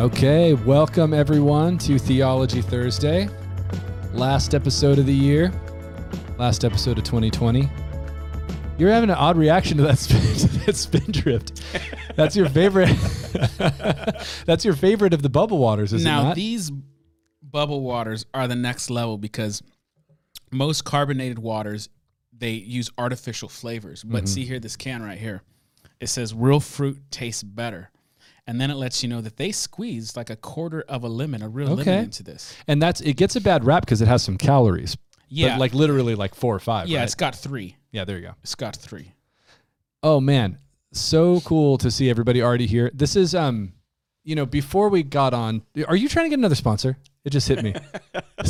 Okay, welcome everyone to Theology Thursday. Last episode of the year, last episode of 2020. You're having an odd reaction to that spin, to that Spindrift. That's your favorite. That's your favorite of the bubble waters, is it now not? these bubble waters are the next level because most carbonated waters they use artificial flavors. Mm-hmm. But see here, this can right here, it says real fruit tastes better. And then it lets you know that they squeezed like a quarter of a lemon, a real Okay. lemon into this. and that's it gets a bad rap because it has some calories. Yeah. but like literally like four or five. Yeah, right? it's got three. yeah. There you go. It's got three. Oh man, so cool to see everybody already here. This is um, you know, before we got on, are you trying to get another sponsor? It just hit me.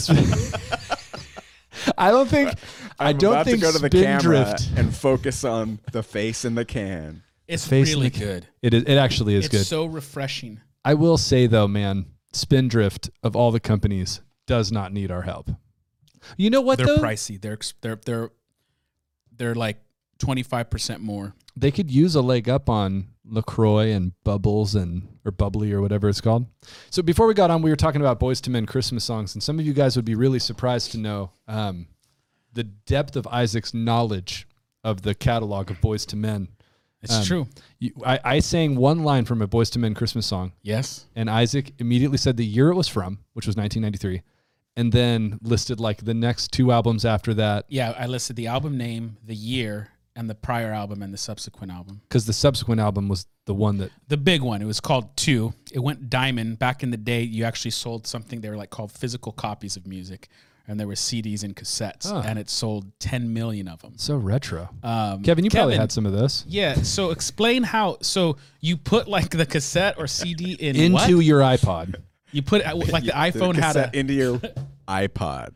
I don't think. I I'm don't about think to go to the camera Spindrift. and focus on the face in the can. It's really the good. It is. It actually is good. It's good. so refreshing. I will say though, man, Spindrift of all the companies does not need our help. You know what They're though? pricey. They're they're they're they're like twenty five percent more. They could use a leg up on Lacroix and Bubbles and or Bubbly or whatever it's called. So before we got on, we were talking about Boyz II Men Christmas songs, and some of you guys would be really surprised to know um, the depth of Isaac's knowledge of the catalog of Boyz II Men. It's Um, true. You, I, I sang one line from a Boyz II Men Christmas song, Yes. and Isaac immediately said the year it was from, which was 1993, and then listed like the next two albums after that Yeah, I listed the album name, the year, and the prior album and the subsequent album. because the subsequent album was the one that The big one, it was called Two. It went diamond. Back in the day, you actually sold something they were like called physical copies of music, and there were CDs and cassettes, Huh. and it sold 10 million of them. so retro. Um, Kevin, you probably had some of this. Yeah. So explain how. So you put like the cassette or CD in into what? your iPod. You put like the iPhone had a. into your iPod.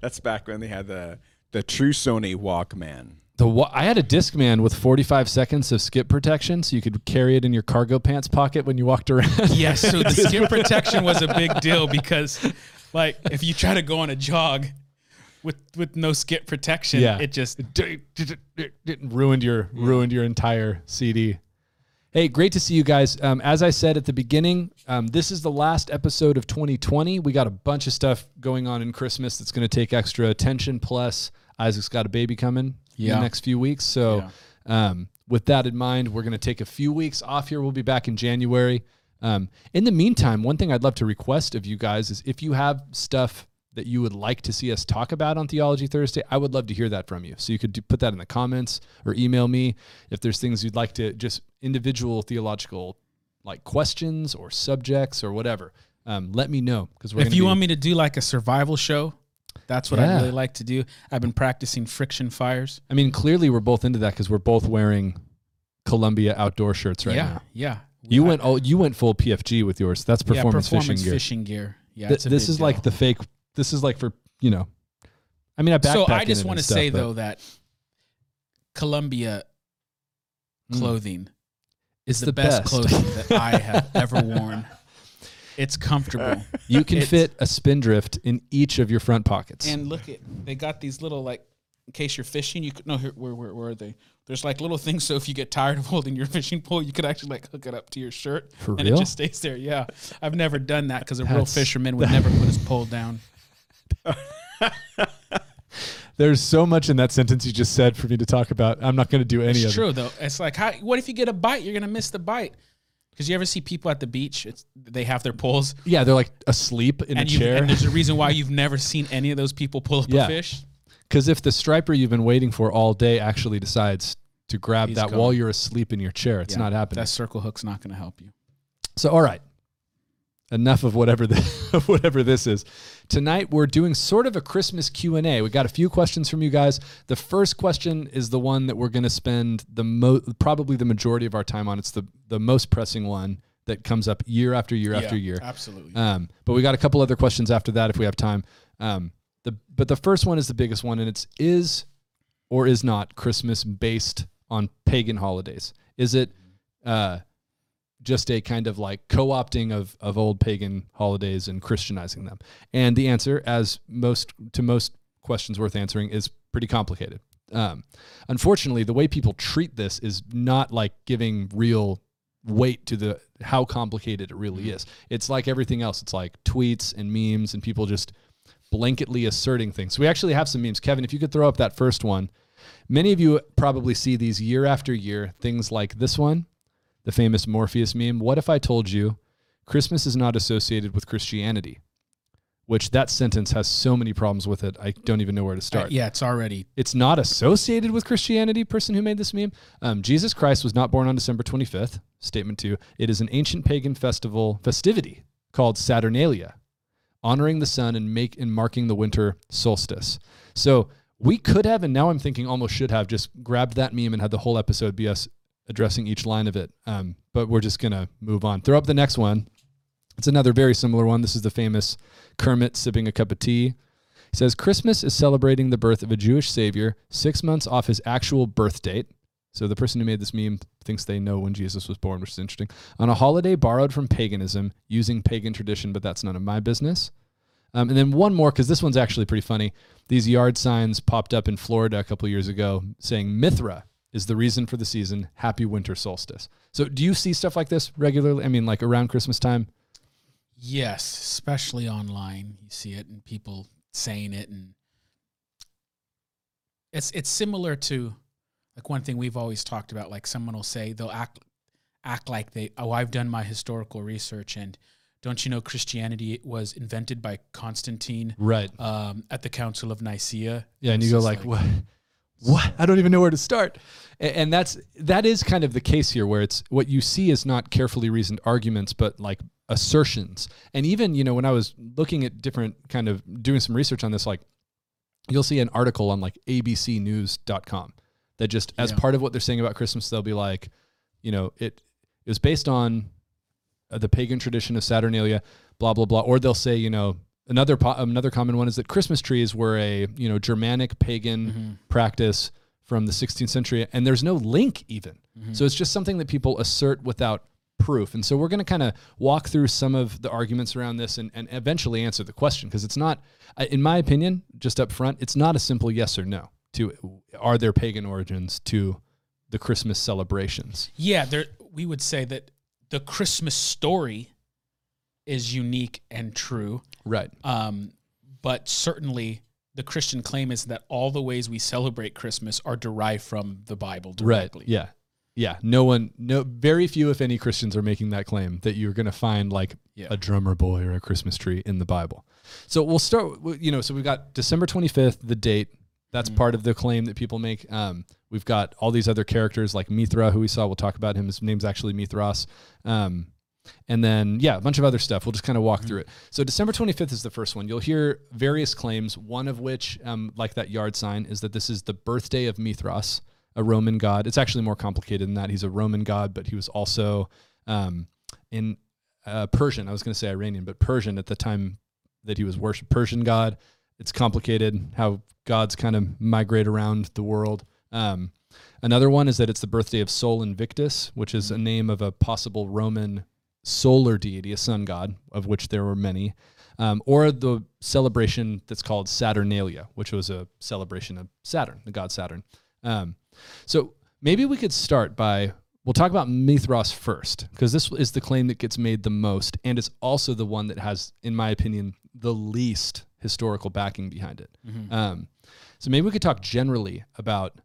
That's back when they had the the true Sony Walkman. The wa- I had a Discman with 45 seconds of skip protection, so you could carry it in your cargo pants pocket when you walked around. Yes, so the skip protection was a big deal because, like, if you try to go on a jog with with no skip protection, Yeah. it just it ruined your ruined your entire CD. Hey, great to see you guys. Um, as I said at the beginning, um, this is the last episode of 2020. We got a bunch of stuff going on in Christmas that's going to take extra attention. Plus, Isaac's got a baby coming in the next few weeks. So, um, with that in mind, we're going to take a few weeks off here. We'll be back in January. Um, in the meantime, one thing I'd love to request of you guys is if you have stuff that you would like to see us talk about on Theology Thursday, I would love to hear that from you. So you could do, put that in the comments or email me if there's things you'd like to just individual theological like questions or subjects or whatever. Um, let me know because if you be- want me to do like a survival show, that's what Yeah. I really like to do. I've been practicing friction fires. I mean, clearly we're both into that because we're both wearing Columbia outdoor shirts right yeah, now. yeah. You I- went oh you went full PFG with yours. That's yeah, performance, performance fishing gear. fishing gear. Yeah, Th- this is like the fake. This is like for you know. I mean, I. So I just want to say but though that Columbia Mm. clothing it's is the, best, clothing that I have ever worn. It's comfortable. You can It's- fit a spindrift in each of your front pockets. And look at they got these little like in case you're fishing, you could no here where where where are they? There's like little things so if you get tired of holding your fishing pole, you could actually like hook it up to your shirt For and real? it just stays there. Yeah. I've never done that because a real That's- fisherman would never put his pole down. There's so much in that sentence you just said for me to talk about. I'm not going to do any of it. It's of true though. It's like how what if you get a bite? You're gonna miss the bite. Because you ever see people at the beach, it's they have their poles. Yeah, they're like asleep in and, a you chair. and there's a reason why you've never seen any of those people pull up Yeah. a fish. Because if the striper you've been waiting for all day actually decides to grab He's that gone. while you're asleep in your chair, it's Yeah, not happening. That circle hook's not gonna help you. So, all right. Enough of whatever the, of whatever this is. Tonight we're doing sort of a Christmas Q&A. We got a few questions from you guys. The first question is the one that we're going to spend the mo- probably the majority of our time on. It's the the most pressing one that comes up year after year after year. Absolutely. Um, but we got a couple other questions after that if we have time. Um, the but the first one is the biggest one, and it's is or is not Christmas based on pagan holidays? Is it uh, just a kind of like co-opting of of old pagan holidays and Christianizing them? And the answer, as most to most questions worth answering, is pretty complicated. Um, unfortunately, the way people treat this is not like giving real weight to the how complicated it really is. It's like everything else. It's like tweets and memes and people just blanketly asserting things. So we actually have some memes. Kevin, if you could throw up that first one. Many of you probably see these year after year, things like this one, the famous Morpheus meme. What if I told you Christmas is not associated with Christianity? Which that sentence has so many problems with it. I don't even know where to start. yeah, it's already It's not associated with Christianity, person who made this meme. Um, Jesus Christ was not born on December 25th. Statement two. It is an ancient pagan festival festivity called Saturnalia, honoring the sun and make and marking the winter solstice. So we could have, and now I'm thinking almost should have, just grabbed that meme and had the whole episode be us addressing each line of it. Um, but we're just gonna move on. Throw up the next one. It's another very similar one. This is the famous Kermit sipping a cup of tea. He says Christmas is celebrating the birth of a Jewish savior six months off his actual birth date. So the person who made this meme thinks they know when Jesus was born, which is interesting. On a holiday borrowed from paganism, using pagan tradition, but that's none of my business. Um, and then one more, because this one's actually pretty funny. These yard signs popped up in Florida a couple years ago saying Mithra is the reason for the season. Happy winter solstice. So do you see stuff like this regularly? I mean, like around Christmas time? yes, especially online. You see it and people saying it, and it's it's similar to like one thing we've always talked about. Like someone will say they'll act act like they oh I've done my historical research and don't you know Christianity was invented by Constantine Right. um, at the Council of Nicaea? Yeah, and It's you go just like, what? What? I don't even know where to start. A- And that's that is kind of the case here, where it's what you see is not carefully reasoned arguments, but like assertions. And even you know, when I was looking at different kind of doing some research on this, like you'll see an article on like abcnews.com that just as Yeah. part of what they're saying about Christmas, they'll be like, you know, it it was based on uh, the pagan tradition of Saturnalia, blah blah blah. Or they'll say, you know, another po- another common one is that Christmas trees were a you know Germanic pagan Mm-hmm. practice from the 16th century, and there's no link even. Mm-hmm. So it's just something that people assert without proof. And so we're going to kind of walk through some of the arguments around this and, and eventually answer the question because it's not, in my opinion, just up front, it's not a simple yes or no to are there pagan origins to the Christmas celebrations. Yeah, there we would say that the Christmas story is unique and true. Right. Um, but certainly the Christian claim is that all the ways we celebrate Christmas are derived from the Bible directly. Right. Yeah. Yeah. No one, no, very few, if any, Christians are making that claim that you're going to find like Yeah. a drummer boy or a Christmas tree in the Bible. So we'll start, you know, so we've got December 25th, the date. That's part of the claim that people make. Um, we've got all these other characters like Mithra, who we saw. We'll talk about him. His name's actually Mithras. Um, and then, yeah, a bunch of other stuff. We'll just kind of walk through it. So, December 25th is the first one. You'll hear various claims, one of which, um, like that yard sign, is that this is the birthday of Mithras, a Roman god. It's actually more complicated than that. He's a Roman god, but he was also um, in uh, Persian. I was going to say Iranian, but Persian at the time that he was worshipped. Persian god. It's complicated how gods kind of migrate around the world. Um, another one is that it's the birthday of Sol Invictus, which is a name of a possible Roman solar deity, a sun god, of which there were many, um, or the celebration that's called Saturnalia, which was a celebration of Saturn, the god Saturn. Um, so maybe we could start by we'll talk about Mithras first, because this is the claim that gets made the most, and it's also the one that has, in my opinion, the least historical backing behind it. Um, so maybe we could talk generally about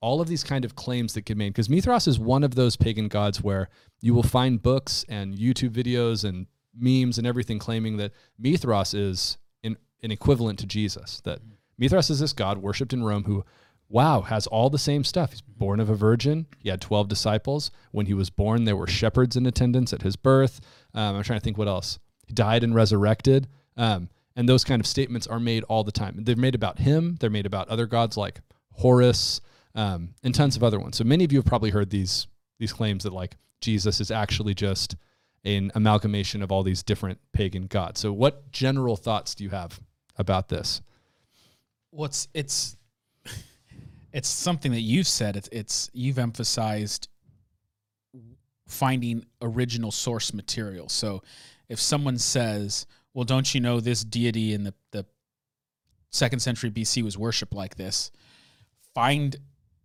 all of these kind of claims that get made because Mithras is one of those pagan gods where you will find books and YouTube videos and memes and everything claiming that Mithras is an, an equivalent to Jesus. That Mithras is this god worshipped in Rome who, wow, has all the same stuff. He's born of a virgin. He had 12 disciples. When he was born, there were shepherds in attendance at his birth. Um, I'm trying to think what else. He died and resurrected. Um, and those kind of statements are made all the time. They're made about him. They're made about other gods like Horus um, and tons of other ones. So many of you have probably heard these these claims that like Jesus is actually just an amalgamation of all these different pagan gods. So what general thoughts do you have about this? What's it's it's something that you've said. It's it's you've emphasized finding original source material. So if someone says, "Well, don't you know this deity in the the second century BC was worshipped like this?" Find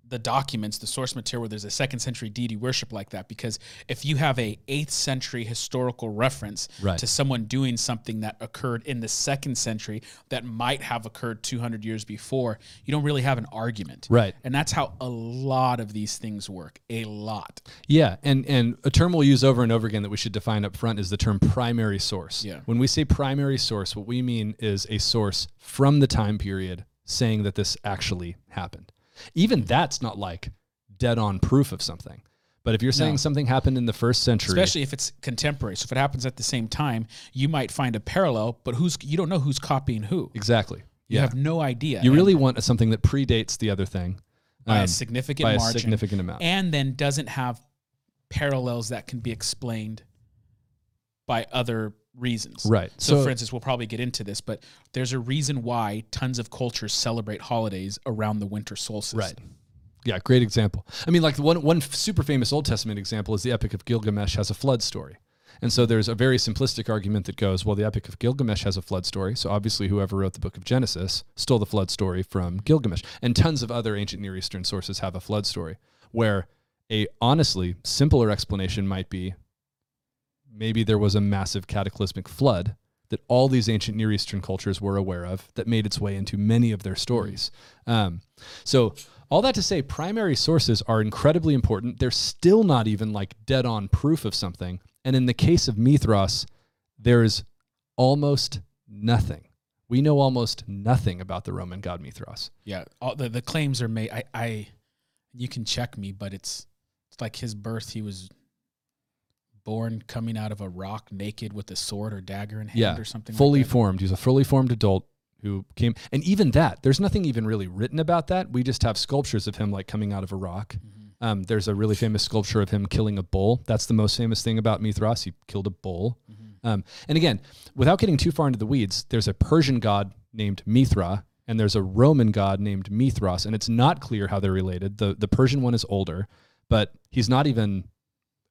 the documents, the source material, where there's a second century deity worship like that. Because if you have a eighth century historical reference Right. to someone doing something that occurred in the second century that might have occurred 200 years before, you don't really have an argument. Right. And that's how a lot of these things work. A lot. Yeah, and and a term we'll use over and over again that we should define up front is the term primary source. Yeah. When we say primary source, what we mean is a source from the time period saying that this actually happened. Even that's not like dead on proof of something. But if you're saying No. something happened in the first century, Especially if it's contemporary. So if it happens at the same time, you might find a parallel, but who's you don't know who's copying who. exactly. You Yeah. have no idea. you And really want something that predates the other thing by um, a significant by a margin. significant amount. and then doesn't have parallels that can be explained by other reasons. Right. So, So- for instance, we'll probably get into this, but there's a reason why tons of cultures celebrate holidays around the winter solstice. Right. Yeah, great example. I mean, like one one super famous Old Testament example is the Epic of Gilgamesh has a flood story. And so there's a very simplistic argument that goes, well, the Epic of Gilgamesh has a flood story. So obviously, whoever wrote the book of Genesis stole the flood story from Gilgamesh. And tons of other ancient Near Eastern sources have a flood story, where a honestly simpler explanation might be maybe there was a massive cataclysmic flood that all these ancient Near Eastern cultures were aware of that made its way into many of their stories. Um, so, all that to say, primary sources are incredibly important. They're still not even like dead on proof of something. And in the case of Mithras, there's almost nothing. We know almost nothing about the Roman god Mithras. Yeah. All the, the claims are made. I, I, you can check me, but it's, it's like his birth. He was born coming out of a rock naked with a sword or dagger in hand Yeah, or something. fully like that. formed. He's a fully formed adult who came, and even that, there's nothing even really written about that. We just have sculptures of him like coming out of a rock. Mm-hmm. Um, there's a really famous sculpture of him killing a bull. That's the most famous thing about Mithras. He killed a bull. Mm-hmm. Um, and again, without getting too far into the weeds, there's a Persian god named Mithra, and there's a Roman god named Mithras, and it's not clear how they're related. the The Persian one is older, but he's not even.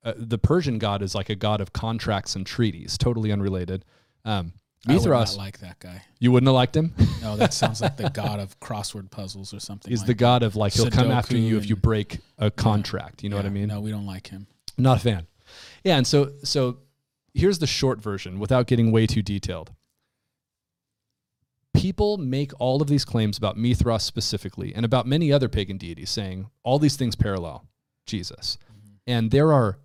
Uh, the Persian god is like a god of contracts and treaties, totally unrelated. Um, I Mithras, not like that guy. you wouldn't have liked him. No, that sounds like the god of crossword puzzles or something. He's like the god of like he'll come after you if you break a contract. You know what I mean? No, we don't like him. Not a fan. Yeah, and so so here's the short version without getting way too detailed. People make all of these claims about Mithras specifically and about many other pagan deities saying all these things parallel Jesus. And there are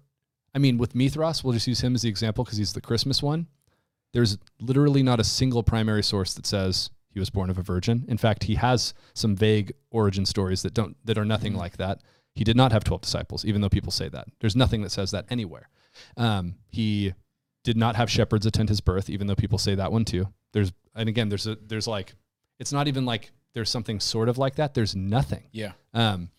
I mean with Mithras, we'll just use him as the example because he's the Christmas one. There's literally not a single primary source that says he was born of a virgin. In fact, he has some vague origin stories that don't that are nothing like that. He did not have 12 disciples, even though people say that. There's nothing that says that anywhere. Um, he did not have shepherds attend his birth, even though people say that one too. There's and again, there's a there's like it's not even like there's something sort of like that. There's nothing. Yeah. Um,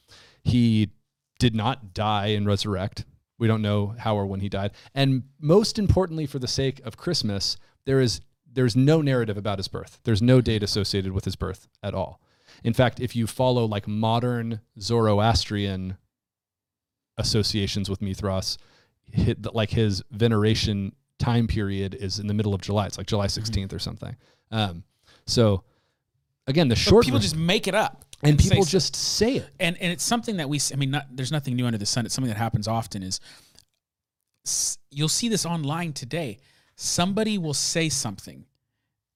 he did not die and resurrect. We don't know how or when he died. And most importantly, for the sake of Christmas, there is there's no narrative about his birth. There's no date associated with his birth at all. In fact, if you follow like modern Zoroastrian associations with Mithras, hit, like his veneration time period is in the middle of July. It's like July 16th or something. Um, so again, the But short people ver- just make it up, and say people so- just say it. and and it's something that we. i mean, not, there's nothing new under the sun. It's something that happens often. Is you'll see this online today. Somebody will say something,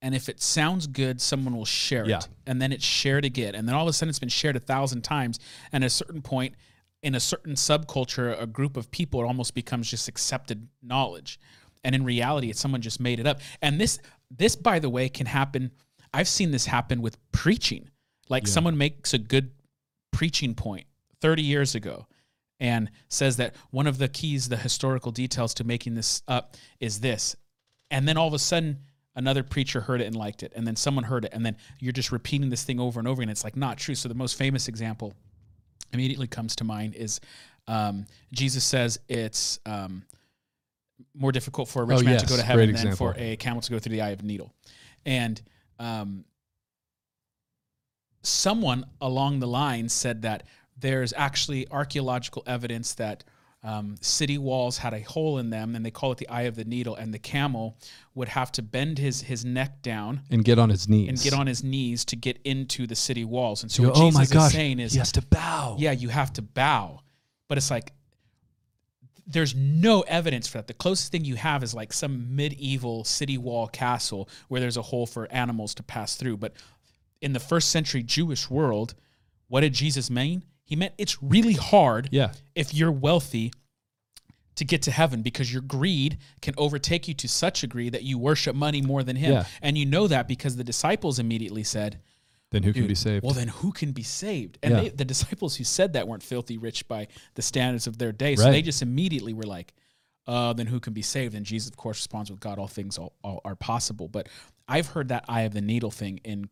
and if it sounds good, someone will share Yeah. it, and then it's shared again, and then all of a sudden it's been shared a thousand times, and at a certain point. In a certain subculture, a group of people, it almost becomes just accepted knowledge, and in reality, it's someone just made it up. And this, this, by the way, can happen. I've seen this happen with preaching. Like someone makes a good preaching point 30 years ago and says that one of the keys, the historical details to making this up is this. And then all of a sudden, another preacher heard it and liked it. And then someone heard it. And then you're just repeating this thing over and over again. It's like not true. So the most famous example immediately comes to mind is um, Jesus says it's um, more difficult for a rich Oh, man yes, to go to heaven than for a camel to go through the eye of a needle. And um, someone along the line said that there's actually archaeological evidence that um, city walls had a hole in them, and they call it the eye of the needle. And the camel would have to bend his his neck down And get on his knees. and get on his knees to get into the city walls. And so what oh Jesus gosh. is saying is, he has to bow. yeah, you have to bow. But it's like there's no evidence for that. The closest thing you have is like some medieval city wall castle where there's a hole for animals to pass through. But in the first century Jewish world, what did Jesus mean? He meant it's really hard Yeah. if you're wealthy to get to heaven because your greed can overtake you to such a degree that you worship money more than him. Yeah. And you know that because the disciples immediately said, Then who can be saved? Well, then who can be saved? And Yeah. they, the disciples who said that weren't filthy rich by the standards of their day. So Right. they just immediately were like, uh, then who can be saved? And Jesus, of course, responds with God, all things all, all are possible. But I've heard that eye of the needle thing in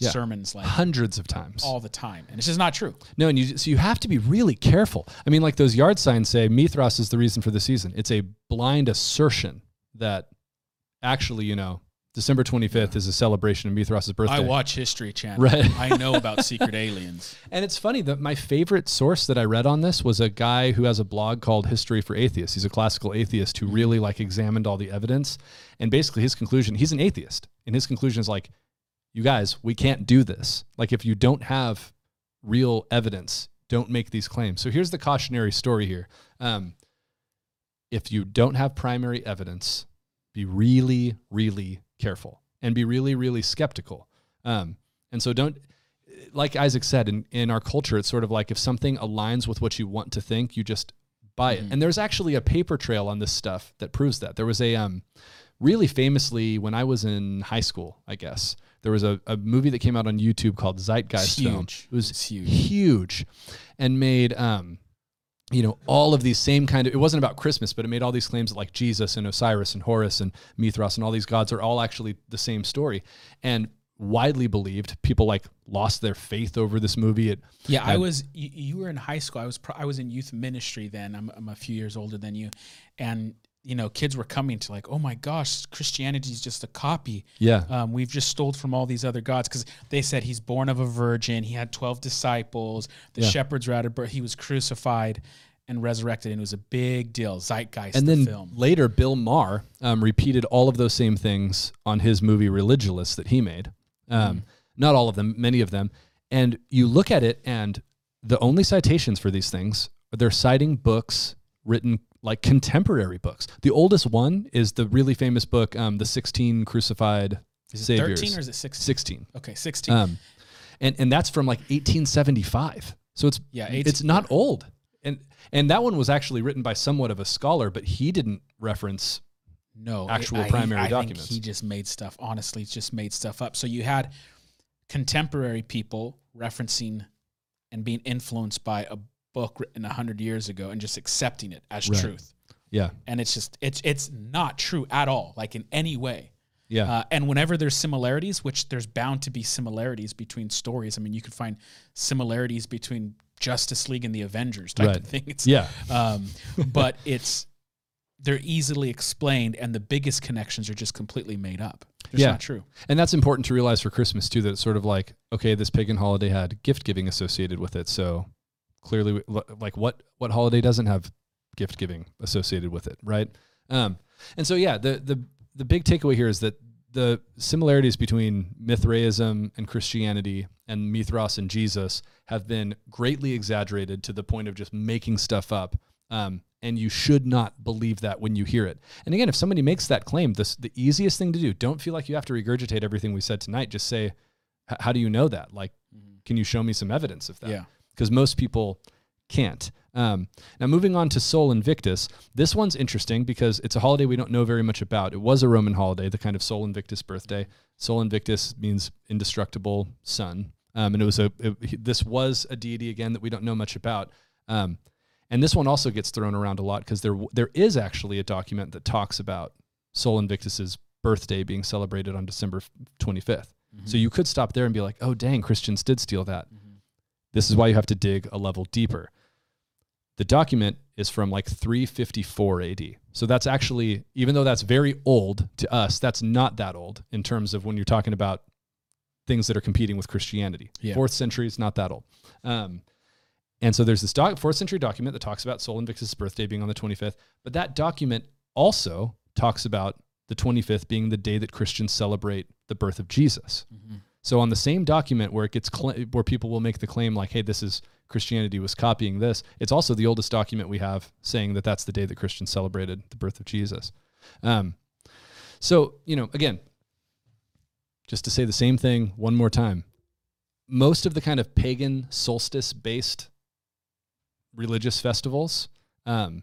Yeah. sermons like Hundreds of times. all the time. And it's just not true. No, and you so you have to be really careful. I mean, like those yard signs say, Mithras is the reason for the season. It's a blind assertion that actually, you know, December 25th is a celebration of Mithras' birthday. I watch History Channel. Right. I know about secret aliens. And it's funny that my favorite source that I read on this was a guy who has a blog called History for Atheists. He's a classical atheist who mm-hmm. really like examined all the evidence. And basically his conclusion, he's an atheist. And his conclusion is like, you guys, we can't do this. Like if you don't have real evidence, don't make these claims. So here's the cautionary story here. Um, if you don't have primary evidence, be really, really careful and be really, really skeptical. Um, and so don't, like Isaac said, in, in our culture, it's sort of like if something aligns with what you want to think, you just buy it. And there's actually a paper trail on this stuff that proves that. There was a um, really famously when I was in high school, I guess, there was a, a movie that came out on YouTube called Zeitgeist Film. huge. It was It's huge. huge and made um, you know all of these same kind of it wasn't about christmas but it made all these claims that like jesus and osiris and horus and mithras and all these gods are all actually the same story and widely believed people like lost their faith over this movie it Yeah, I had- was. You, you were in high school. I was. Pro, I was in youth ministry then. I'm, I'm a few years older than you, and you know, kids were coming to like, oh my gosh, Christianity is just a copy. yeah Um, we've just stole from all these other gods because they said he's born of a virgin. He had twelve disciples. The Yeah. shepherds were out of birth. He was crucified and resurrected, and it was a big deal. Zeitgeist. and the then film. later bill maher um, repeated all of those same things on his movie Religulous that he made um, not all of them many of them and you look at it and the only citations for these things they're citing books written like contemporary books the oldest one is the really famous book um, the 16 crucified Is it saviors thirteen or is it sixteen? 16 Okay, sixteen. um, and and that's from like 1875 so it's Yeah, it's not old and and that one was actually written by somewhat of a scholar but he didn't reference no actual I- primary I think documents. he just made stuff. Honestly, just made stuff up. So you had contemporary people referencing and being influenced by a book written hundred years ago and just accepting it as Right. truth. yeah And it's just it's it's not true at all, like in any way. yeah Uh, and whenever there's similarities, which there's bound to be similarities between stories. I mean, you could find similarities between Justice League and the Avengers type Right. of thing. It's, yeah um, but it's they're easily explained, and the biggest connections are just completely made up. It's Yeah. not true. and that's important to realize for christmas too that it's sort of like okay this pagan holiday had gift giving associated with it so clearly like what what holiday doesn't have gift giving associated with it right um and so yeah the the the big takeaway here is that the similarities between mithraism and christianity and mithras and jesus have been greatly exaggerated to the point of just making stuff up um, and you should not believe that when you hear it. And again, if somebody makes that claim, this the easiest thing to do. Don't feel like you have to regurgitate everything we said tonight. Just say, "How do you know that? Like, can you show me some evidence of that?" Yeah. Because most people can't. Um, now, moving on to Sol Invictus, this one's interesting because it's a holiday we don't know very much about. It was a Roman holiday, the kind of Sol Invictus birthday. Sol Invictus means indestructible sun, um, and it was a it- this was a deity again that we don't know much about. Um, and this one also gets thrown around a lot because there there is actually a document that talks about Sol Invictus's birthday being celebrated on December 25th. So you could stop there and be like, "Oh, dang, Christians did steal that." This is why you have to dig a level deeper. The document is from like 354 AD. So that's actually, even though that's very old to us, that's not that old in terms of when you're talking about things that are competing with Christianity. Yeah. Fourth century is not that old. Um, And so there's this doc, fourth century document that talks about Sol Invictus' birthday being on the 25th, but that document also talks about the 25th being the day that Christians celebrate the birth of Jesus. So on the same document where it gets cl- where people will make the claim like, "Hey, this is Christianity was copying this," it's also the oldest document we have saying that that's the day that Christians celebrated the birth of Jesus. Um, so you know, again, just to say the same thing one more time, most of the kind of pagan solstice-based religious festivals, um,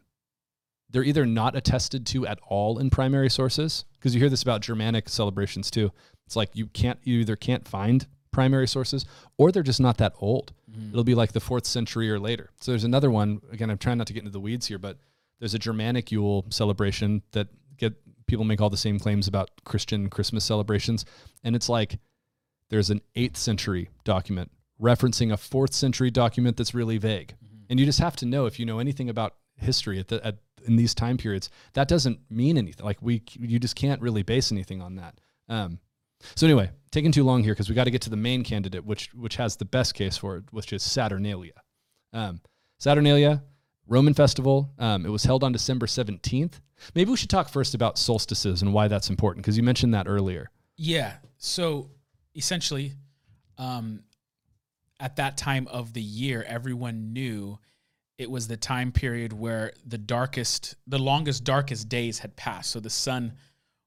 they're either not attested to at all in primary sources because you hear this about Germanic celebrations too. It's like you can't you either can't find primary sources or they're just not that old. It'll be like the fourth century or later. So there's another one. Again, I'm trying not to get into the weeds here, but there's a Germanic Yule celebration that get people make all the same claims about Christian Christmas celebrations, and it's like there's an eighth century document referencing a fourth century document that's really vague, and you just have to know if you know anything about history at the at in these time periods that doesn't mean anything. Like we you just can't really base anything on that. Um, so anyway, taking too long here because we got to get to the main candidate, which which has the best case for it, which is Saturnalia. Um, Saturnalia, Roman festival. Um, it was held on December seventeenth. Maybe we should talk first about solstices and why that's important because you mentioned that earlier. Yeah. So essentially, um, at that time of the year, everyone knew it was the time period where the darkest, the longest, darkest days had passed. So the sun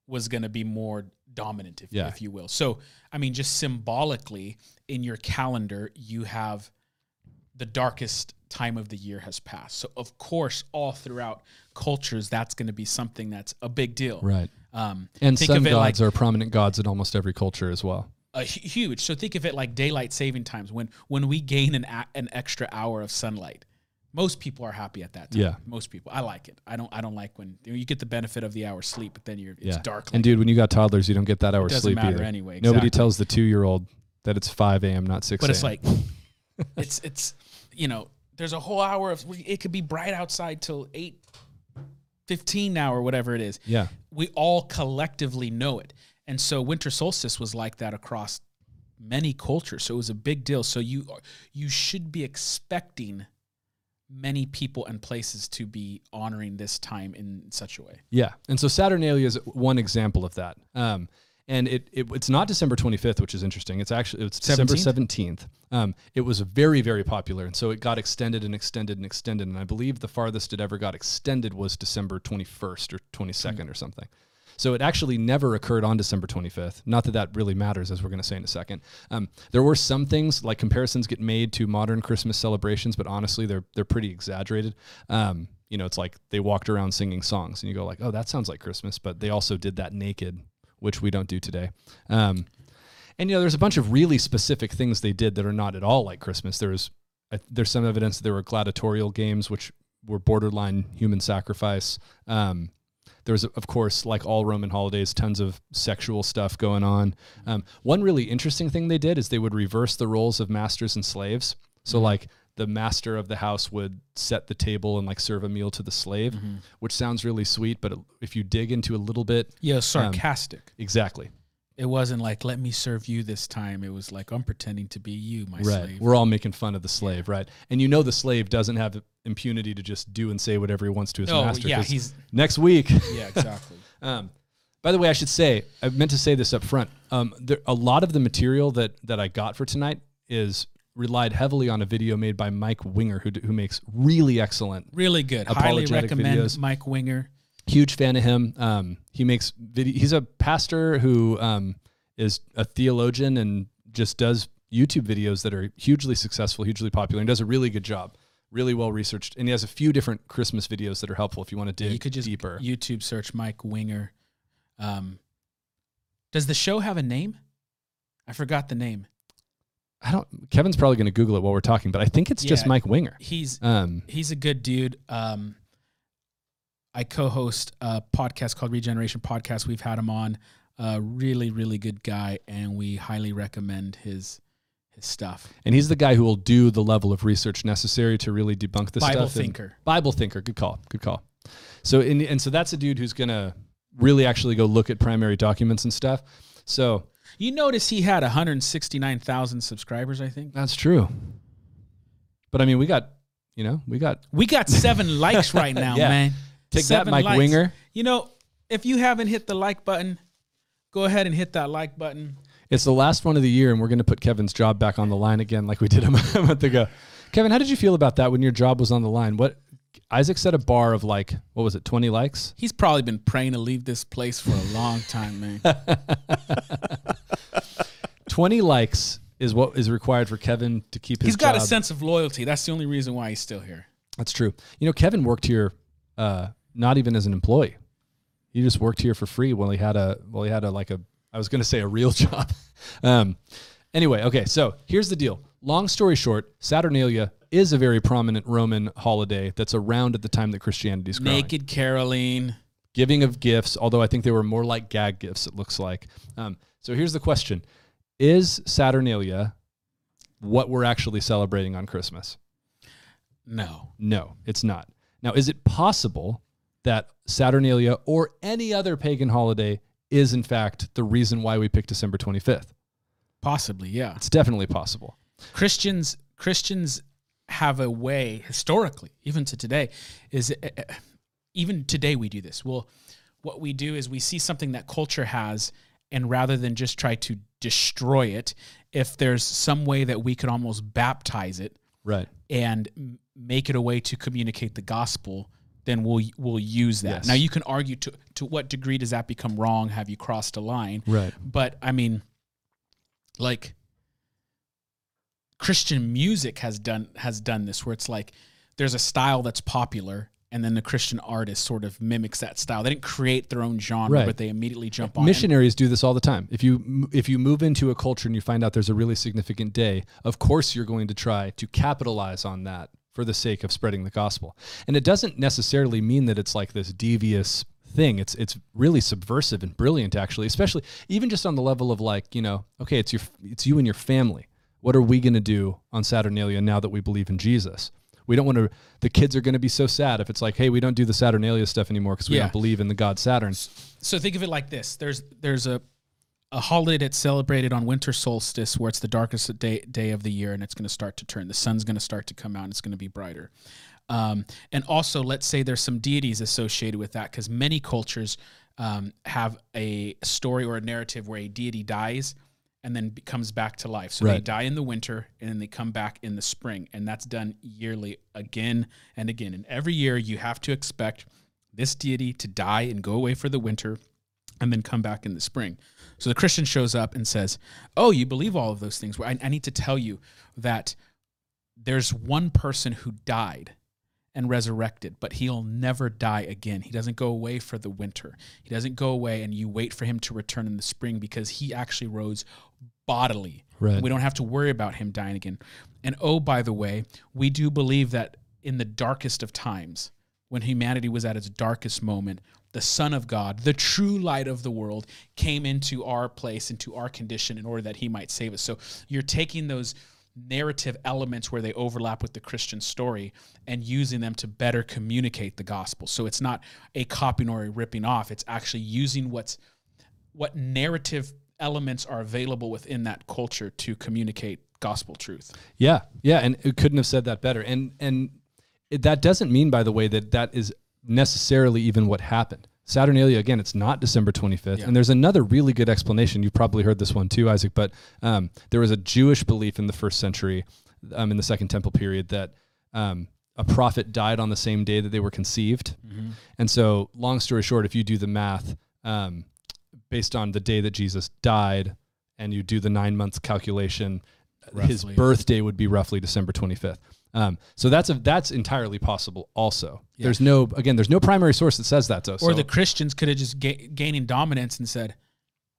was going to be more dominant, if, Yeah. if you will. So, I mean, just symbolically in your calendar, you have the darkest time of the year has passed. So, of course, all throughout cultures, that's going to be something that's a big deal. Right. Um, And sun gods like are prominent gods in almost every culture as well. a huge. So think of it like daylight saving times. When when we gain an a, an extra hour of sunlight, most people are happy at that time. Yeah. most people. I like it. I don't. I don't like when you get the benefit of the hour sleep, but then you're it's yeah. dark. And dude, when you got toddlers, you don't get that hour doesn't sleep matter either. anyway, Nobody tells the two year old that it's five a.m. not six. but it's like it's it's you know there's a whole hour of it could be bright outside till eight fifteen now or whatever it is. yeah, we all collectively know it. And so winter solstice was like that across many cultures. So it was a big deal. So you you should be expecting many people and places to be honoring this time in such a way. Yeah, and so Saturnalia is one example of that. Um, and it, it it's not December 25th, which is interesting. It's actually it's December 17th. Um, it was very very popular, and so it got extended and extended and extended. And I believe the farthest it ever got extended was December 21st or 22nd or something. So it actually never occurred on December 25th. Not that that really matters, as we're going to say in a second. Um, there were some things like comparisons get made to modern Christmas celebrations, but honestly, they're they're pretty exaggerated. Um, you know, it's like they walked around singing songs, and you go like, "Oh, that sounds like Christmas," but they also did that naked, which we don't do today. Um, and you know, there's a bunch of really specific things they did that are not at all like Christmas. There's there's some evidence that there were gladiatorial games, which were borderline human sacrifice. Um, there was, of course, like all Roman holidays, tons of sexual stuff going on. Um, one really interesting thing they did is they would reverse the roles of masters and slaves. So, mm-hmm. like, the master of the house would set the table and like serve a meal to the slave, mm-hmm. which sounds really sweet. But if you dig into a little bit, Yeah, um, sarcastic. exactly, it wasn't like let me serve you this time. It was like I'm pretending to be you, my right? slave. We're all making fun of the slave, right? And you know the slave doesn't have impunity to just do and say whatever he wants to his No, master. yeah, he's next week. yeah, exactly. Um, by the way, I should say I meant to say this up front. Um, there, a lot of the material that that I got for tonight is relied heavily on a video made by Mike Winger, who who makes really excellent. Really good. Highly recommend videos. Mike Winger. Huge fan of him. Um, he makes video. He's a pastor who um, is a theologian and just does YouTube videos that are hugely successful, hugely popular, and does a really good job. Really well researched, and he has a few different Christmas videos that are helpful if you want to dig you could just deeper. YouTube search Mike Winger. Um, does the show have a name? I forgot the name. I don't. Kevin's probably going to Google it while we're talking, but I think it's just Mike Winger. He's Um, he's a good dude. Um, I co-host a podcast called Regeneration Podcast. We've had him on. A really, really good guy, and we highly recommend his stuff. and he's the guy who will do the level of research necessary to really debunk this Bible stuff. and- thinker. Bible thinker. Good call. Good call. So and, and so that's a dude who's going to really actually go look at primary documents and stuff. So You notice he had 169,000 subscribers, I think. that's true. But I mean, we got you know, we got We got seven likes right now, Yeah. man. Take that, Mike likes. Winger. You know, if you haven't hit the like button, go ahead and hit that like button. It's the last one of the year, and we're going to put Kevin's job back on the line again, like we did a month ago. Kevin, how did you feel about that when your job was on the line? What Isaac set a bar of like, what was it, twenty likes? He's probably been praying to leave this place for a long time, man. Twenty likes is what is required for Kevin to keep his. He's got a sense of loyalty. That's the only reason why he's still here. That's true. You know, Kevin worked here, uh, not even as an employee. He just worked here for free while he had a well, he had a like a I was going to say a real job. um, anyway, okay. So here's the deal. Long story short, Saturnalia is a very prominent Roman holiday that's around at the time that Christianity is growing. Naked Caroline. Giving of gifts, although I think they were more like gag gifts. It looks like. Um, so here's the question: Is Saturnalia what we're actually celebrating on Christmas? No. No, it's not. Now, is it possible that Saturnalia or any other pagan holiday is, in fact, the reason why we picked December 25th? Possibly, yeah. It's definitely possible. Christians Christians have a way historically, even to today, is uh, even today we do this. Well, what we do is we see something that culture has, and rather than just try to destroy it, if there's some way that we could almost baptize it Right. and make it a way to communicate the gospel, then we'll we'll use that. Yes. Now you can argue to to what degree does that become wrong? Have you crossed a line? Right. But I mean, like Christian music has done has done this where it's like there's a style that's popular and then the Christian artist sort of mimics that style. They didn't create their own genre, Right. but they immediately jump on. it. Missionaries do this all the time. If you if you move into a culture and you find out there's a really significant day, of course you're going to try to capitalize on that for the sake of spreading the gospel. And it doesn't necessarily mean that it's like this devious thing. It's it's really subversive and brilliant actually, especially even just on the level of like, you know, okay, it's your it's you and your family. What are we going to do on Saturnalia now that we believe in Jesus? We don't want to. The kids are going to be so sad if it's like, hey, we don't do the Saturnalia stuff anymore because we Yeah. don't believe in the god Saturn. So think of it like this: there's there's a a holiday that's celebrated on winter solstice, where it's the darkest day day of the year, and it's going to start to turn. The sun's going to start to come out, and it's going to be brighter. Um, and also, let's say there's some deities associated with that, because many cultures um, have a story or a narrative where a deity dies and then comes back to life. So they die in the winter and then they come back in the spring, and that's done yearly again and again. And every year, you have to expect this deity to die and go away for the winter and then come back in the spring. So the Christian shows up and says, Oh, you believe all of those things. Well, I, I need to tell you that there's one person who died and resurrected, but he'll never die again. He doesn't go away for the winter. He doesn't go away and you wait for him to return in the spring because he actually rose bodily. Right. We don't have to worry about him dying again. And oh, by the way, we do believe that in the darkest of times, when humanity was at its darkest moment, the Son of God, the true light of the world, came into our place, into our condition, in order that he might save us. So you're taking those narrative elements where they overlap with the Christian story and using them to better communicate the gospel. So it's not a copying or a ripping off. It's actually using what's what narrative elements are available within that culture to communicate gospel truth. Yeah, yeah, and it couldn't have said that better. And and it, that doesn't mean, by the way, that that is necessarily even what happened. Saturnalia again, it's not December 25th, Yeah. and there's another really good explanation. You've probably heard this one too, Isaac. But um, there was a Jewish belief in the first century, um, in the Second Temple period, that um, a prophet died on the same day that they were conceived. And so, long story short, if you do the math um, based on the day that Jesus died, and you do the nine months calculation, his birthday would be roughly December 25th. Um, so that's a, that's entirely possible. Also, Yeah. there's no again, there's no primary source that says that. Though, Or so, the Christians could have just ga- gaining dominance and said,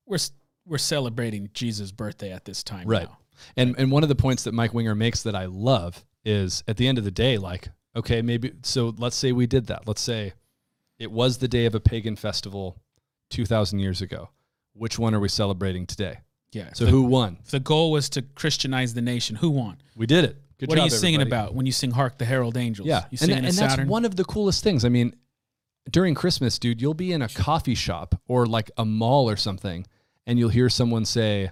"We're we're celebrating Jesus' birthday at this time." Right. now." And and one of the points that Mike Winger makes that I love is at the end of the day, like, okay, maybe so let's say we did that. Let's say it was the day of a pagan festival two thousand years ago. Which one are we celebrating today? Yeah. So the, who won? if the goal was to Christianize the nation, who won? We did it. Good what job, are you singing about when you sing "Hark the Herald Angels"? Yeah, you and, singing and a that's one of the coolest things. I mean, during Christmas, dude, you'll be in a coffee shop or like a mall or something, and you'll hear someone say,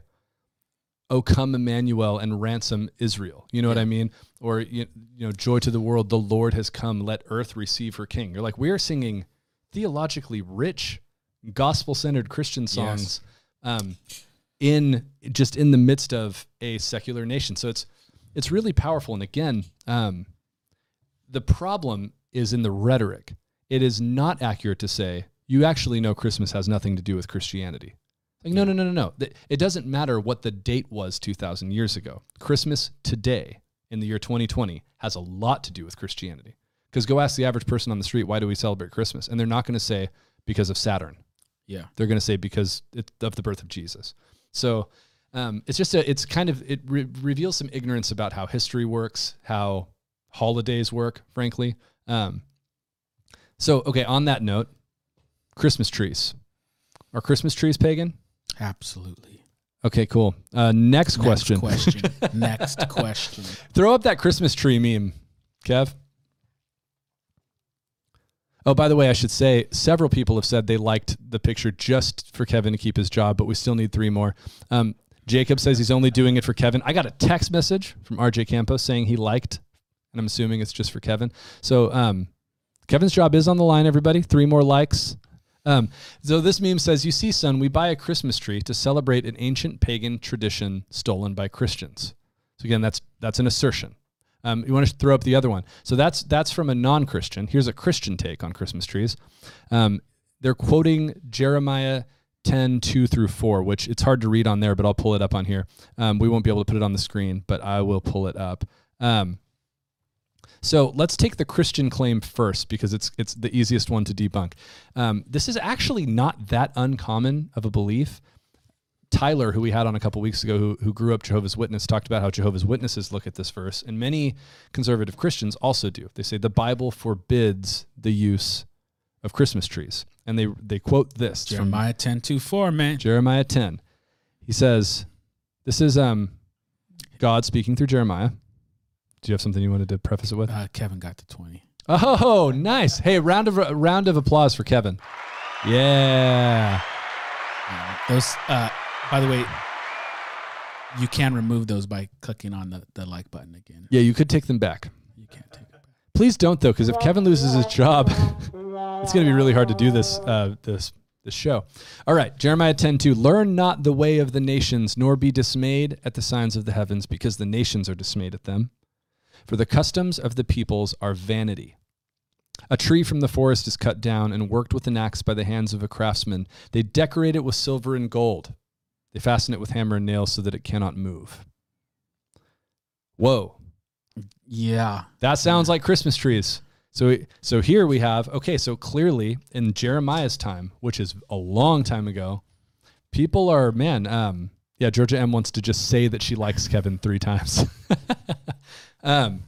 "Oh come Emmanuel and ransom Israel." You know what I mean? Or you, you know, "Joy to the world, the Lord has come, let earth receive her king." You're like, we are singing theologically rich, gospel-centered Christian songs um, in just in the midst of a secular nation. So it's it's really powerful. And again, um, the problem is in the rhetoric. It is not accurate to say you actually know Christmas has nothing to do with Christianity. Like, no, no, no, no, no. It doesn't matter what the date was 2,000 years ago. Christmas today, in the year 2020, has a lot to do with Christianity. Because go ask the average person on the street, why do we celebrate Christmas? And they're not going to say because of Saturn Yeah. they're going to say because it, of the birth of Jesus. So um, it's just a, it's kind of it re- reveals some ignorance about how history works, how holidays work, frankly. Um, so okay, on that note, Christmas trees are Christmas trees pagan? Absolutely. Okay, cool. Uh, next question. Next question. Next question. Throw up that Christmas tree meme, Kev. Oh, by the way, I should say several people have said they liked the picture just for Kevin to keep his job, but we still need three more. Um, Jacob says he's only doing it for Kevin. I got a text message from RJ Campos saying he liked, and I'm assuming it's just for Kevin. So um, Kevin's job is on the line, everybody. Three more likes. Um, so this meme says, "You see, son, we buy a Christmas tree to celebrate an ancient pagan tradition stolen by Christians." So again, that's that's an assertion. Um, you want to throw up the other one. So that's that's from a non-Christian. Here's a Christian take on Christmas trees. Um, they're quoting Jeremiah 10, 2 through 4, which it's hard to read on there, but I'll pull it up on here. Um, we won't be able to put it on the screen, but I will pull it up. Um, so let's take the Christian claim first because it's it's the easiest one to debunk. Um, this is actually not that uncommon of a belief. Tyler, who we had on a couple weeks ago, who, who grew up Jehovah's Witness, talked about how Jehovah's Witnesses look at this verse, and many conservative Christians also do. They say the Bible forbids the use of Christmas trees, and they they quote this from Jeremiah 10 2 4, man. Jeremiah 10. He says, "This is um God speaking through Jeremiah." Do you have something you wanted to preface it with? Uh, Kevin got to 20. Oh, nice! Hey, round of round of applause for Kevin. Yeah. Uh, those, uh, by the way, you can remove those by clicking on the, the like button again. Yeah, you could take them back. You can't take it back. Please don't though, because if Kevin loses his job, it's going to be really hard to do this uh, this this show. All right, Jeremiah 10:2. Learn not the way of the nations, nor be dismayed at the signs of the heavens, because the nations are dismayed at them. For the customs of the peoples are vanity. A tree from the forest is cut down and worked with an axe by the hands of a craftsman. They decorate it with silver and gold. They fasten it with hammer and nails so that it cannot move. Whoa. Yeah. That sounds like Christmas trees. So so here we have okay, so clearly in Jeremiah's time, which is a long time ago, people are man, um yeah, Georgia M wants to just say that she likes Kevin 3 times. um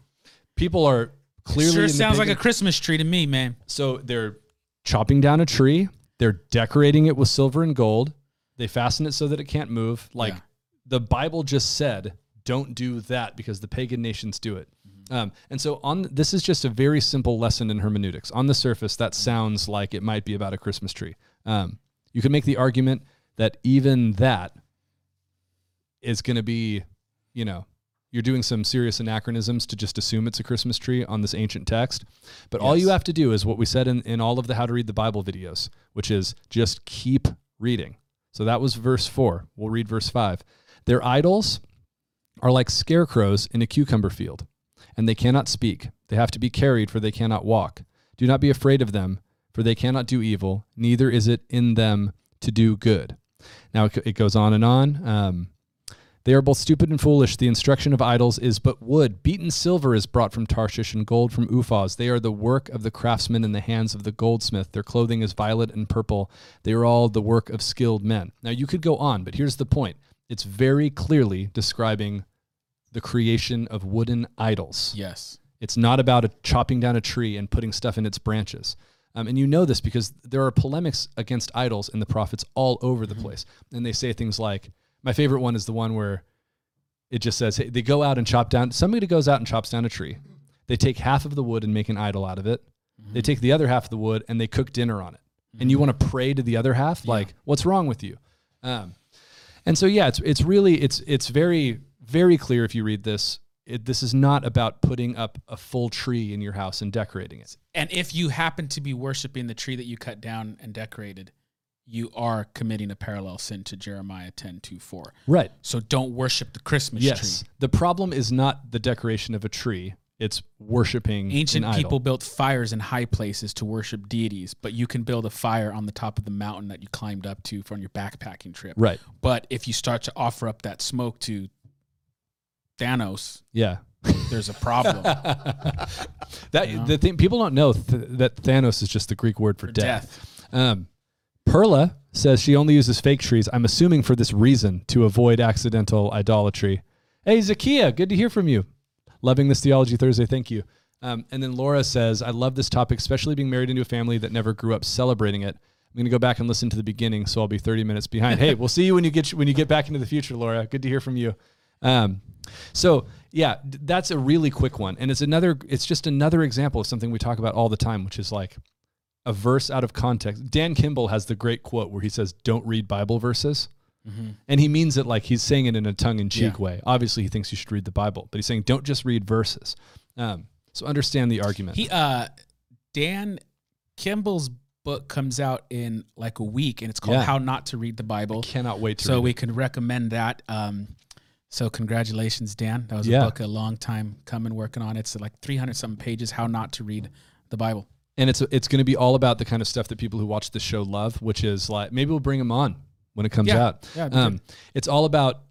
people are clearly sure sounds like a Christmas tree to me, man. so they're chopping down a tree, they're decorating it with silver and gold. They fasten it so that it can't move. Like Yeah. the Bible just said, don't do that because the pagan nations do it. Um, and so on this is just a very simple lesson in hermeneutics. On the surface, that sounds like it might be about a Christmas tree. Um, you can make the argument that even that is going to be, you know, you're doing some serious anachronisms to just assume it's a Christmas tree on this ancient text. But all you have to do is what we said in, in all of the How to Read the Bible videos, which is just keep reading. So that was verse four. We'll read verse five. Their idols are like scarecrows in a cucumber field, and they cannot speak. They have to be carried, for they cannot walk. Do not be afraid of them, for they cannot do evil, neither is it in them to do good. Now it, goes on and on. Um, they are both stupid and foolish. The instruction of idols is but wood. Beaten silver is brought from Tarshish and gold from Uphaz. They are the work of the craftsman in the hands of the goldsmith. Their clothing is violet and purple. They are all the work of skilled men. Now you could go on, but here's the point. It's very clearly describing the creation of wooden idols. Yes. It's not about a chopping down a tree and putting stuff in its branches. Um, and you know this because there are polemics against idols in the prophets all over the place. And they say things like, my favorite one is the one where it just says, hey, they go out and chop down, somebody goes out and chops down a tree. They take half of the wood and make an idol out of it. They take the other half of the wood and they cook dinner on it. And you want to pray to the other half? Like, what's wrong with you? Um, And so yeah, it's it's really it's it's very very clear if you read this. It, this is not about putting up a full tree in your house and decorating it. And if you happen to be worshiping the tree that you cut down and decorated, you are committing a parallel sin to Jeremiah 10 2 4. Right. So don't worship the Christmas Yes. tree. The problem is not the decoration of a tree. It's worshiping Ancient an people idol. built fires in high places to worship deities, but you can build a fire on the top of the mountain that you climbed up to from your backpacking trip. Right. But if you start to offer up that smoke to Thanos, Yeah. there's a problem. that Yeah. the thing people don't know th- that Thanos is just the Greek word for, For death. Um, Perla says she only uses fake trees. I'm assuming for this reason to avoid accidental idolatry. Hey, Zakia, good to hear from you. Loving this Theology Thursday. Thank you. Um, and then Laura says, I love this topic, especially being married into a family that never grew up celebrating it. I'm going to go back and listen to the beginning, so I'll be 30 minutes behind. hey, we'll see you when you get when you get back into the future, Laura. Good to hear from you. Um, so yeah, that's a really quick one, and it's another. It's just another example of something we talk about all the time, which is like a verse out of context. Dan Kimball has the great quote where he says, "Don't read Bible verses." And he means it like he's saying it in a tongue-in-cheek Yeah. way. Obviously, he thinks you should read the Bible, but he's saying don't just read verses. Um, so understand the argument. He uh Dan Kimball's book comes out in like a week and it's called Yeah. How Not to Read the Bible. Cannot wait to. So we it. can recommend that. Um so congratulations, Dan. That was Yeah. a book a long time coming working on. It's like 300 something pages how not to read the Bible. and it's it's going to be all about the kind of stuff that people who watch the show love, which is like maybe we'll bring him on when it comes Yeah. out. Yeah, um, it's all about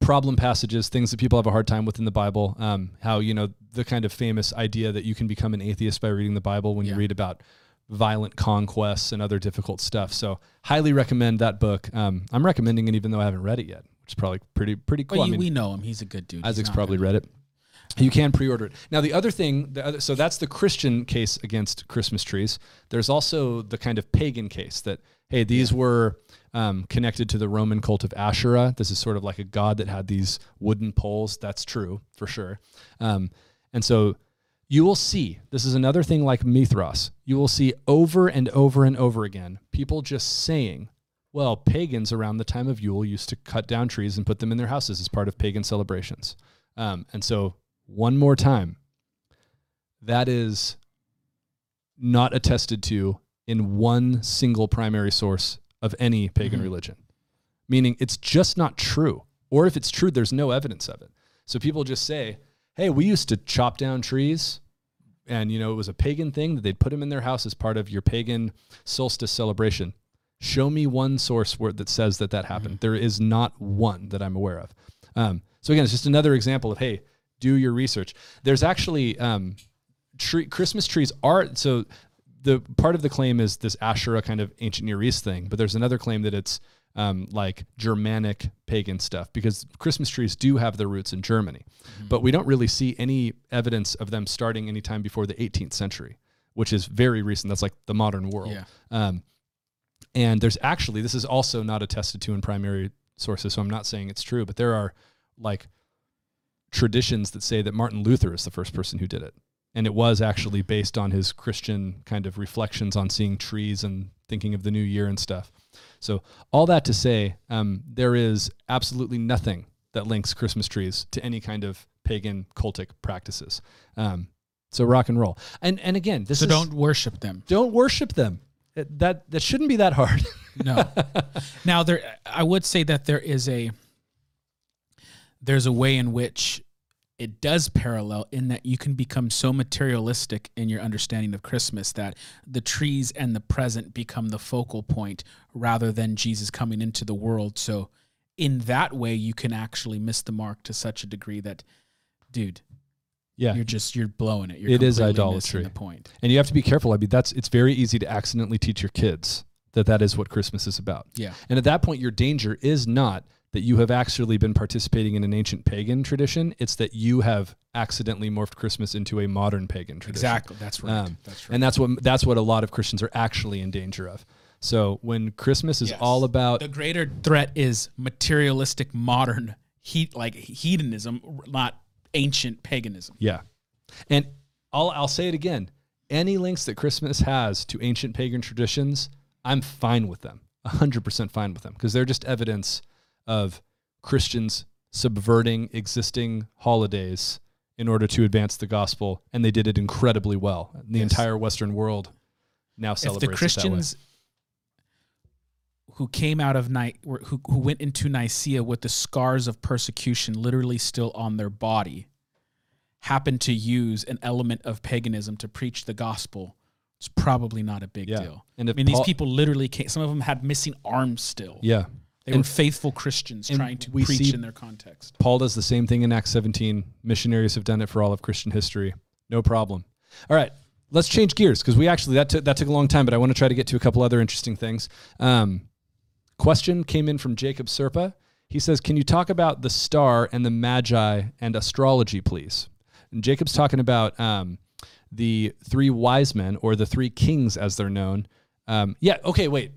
problem passages, things that people have a hard time with in the Bible. Um, how you know the kind of famous idea that you can become an atheist by reading the Bible when you read about violent conquests and other difficult stuff. So highly recommend that book. Um, I'm recommending it even though I haven't read it yet, which is probably pretty pretty cool. Well, I mean, we know him. He's a good dude. Isaac's probably read it. You can pre-order it. Now the other thing, the other, so that's the Christian case against Christmas trees. There's also the kind of pagan case that hey, these were um, connected to the Roman cult of Asherah. This is sort of like a god that had these wooden poles. That's true for sure. Um, and so you will see this is another thing like Mithras. You will see over and over and over again people just saying, well, pagans around the time of Yule used to cut down trees and put them in their houses as part of pagan celebrations. Um, and so, one more time, that is not attested to in one single primary source of any pagan Mhm. religion, meaning it's just not true. Or if it's true, there's no evidence of it. So people just say, hey, we used to chop down trees. And, you know, it was a pagan thing that they'd put them in their house as part of your pagan solstice celebration. Show me one source where that says that that happened. There is not one that I'm aware of. Um, so again, it's just another example of hey, do your research. There's actually um, tree Christmas trees are so the part of the claim is this Asherah kind of ancient Near East thing, but there's another claim that it's um, like Germanic pagan stuff because Christmas trees do have their roots in Germany, but we don't really see any evidence of them starting anytime before the 18th century, which is very recent. That's like the modern world. Yeah. Um, and there's actually this is also not attested to in primary sources, so I'm not saying it's true, but there are like traditions that say that Martin Luther is the first person who did it. And it was actually based on his Christian kind of reflections on seeing trees and thinking of the new year and stuff. So, all that to say, um, there is absolutely nothing that links Christmas trees to any kind of pagan cultic practices. Um, so, rock and roll. And and again, this So is, don't worship them. don't worship them. That that shouldn't be that hard. No. now there I would say that there is a there's a way in which it does parallel in that you can become so materialistic in your understanding of Christmas that the trees and the present become the focal point rather than Jesus coming into the world. So in that way you can actually miss the mark to such a degree that dude, yeah, you're just you're blowing it. You're It is idolatry. The point. and you have to be careful. I mean, that's it's very easy to accidentally teach your kids that that is what Christmas is about. Yeah. And at that point, your danger is not that you have actually been participating in an ancient pagan tradition. It's that you have accidentally morphed Christmas into a modern pagan tradition. Exactly. That's right. Um, That's right. And that's what that's what a lot of Christians are actually in danger of. So when Christmas is Yes. all about the greater threat is materialistic modern heat like hedonism not ancient paganism Yeah. And I'll I'll say it again. Any links that Christmas has to ancient pagan traditions, I'm fine with them. 100% fine with them because they're just evidence of Christians subverting existing holidays in order to advance the gospel, and they did it incredibly well. The Yes. entire Western world now if celebrates the it that way. Christians who came out of Ni- were- who who went into Nicaea with the scars of persecution literally still on their body happened to use an element of paganism to preach the gospel, it's probably not a big Yeah. deal. And I mean, Paul- these people literally came. Some of them had missing arms still. Yeah. They were And- faithful Christians trying to preach in their context. Paul does the same thing in Acts 17. Missionaries have done it for all of Christian history. No problem. All right, let's change gears because we actually that took that took a long time, but I want to try to get to a couple other interesting things. Um, question came in from Jacob Serpa. He says, "Can you talk about the star and the magi and astrology, please?" And Jacob's talking about um, the three wise men or the three kings, as they're known. Um, yeah. Okay. Wait.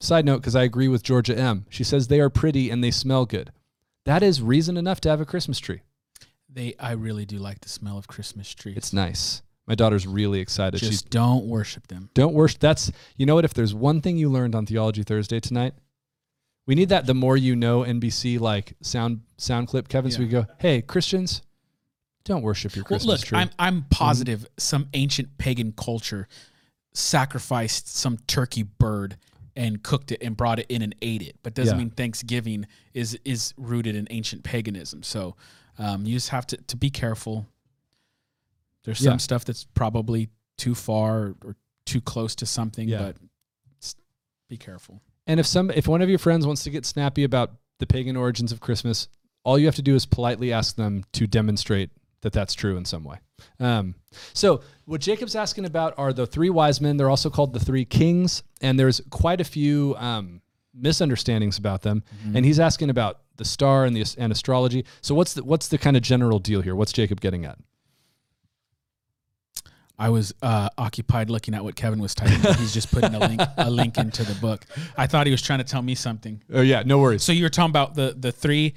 Side note, because I agree with Georgia M. She says they are pretty and they smell good. That is reason enough to have a Christmas tree. They, I really do like the smell of Christmas trees. It's nice. My daughter's really excited. just She's don't worship them. don't worship. That's you know what? If there's one thing you learned on Theology Thursday tonight, we need that. The more you know, NBC like sound sound clip, Kevin. So we go, hey Christians, don't worship your Well, Christmas look, tree. I'm I'm positive some ancient pagan culture sacrificed some turkey bird and cooked it and brought it in and ate it. But doesn't Yeah. mean Thanksgiving is is rooted in ancient paganism. So um, you just have to to be careful. There's some Yeah. stuff that's probably too far or too close to something, Yeah. but s- be careful. And if some if one of your friends wants to get snappy about the pagan origins of Christmas, all you have to do is politely ask them to demonstrate that that's true in some way. Um, so what Jacob's asking about are the three wise men. They're also called the three kings, and there's quite a few um, misunderstandings about them. And he's asking about the star and the and astrology. So what's the what's the kind of general deal here? What's Jacob getting at? I was uh, occupied looking at what Kevin was typing. He's just putting a link a link into the book. I thought he was trying to tell me something. Oh yeah, no worries. So you were talking about the the three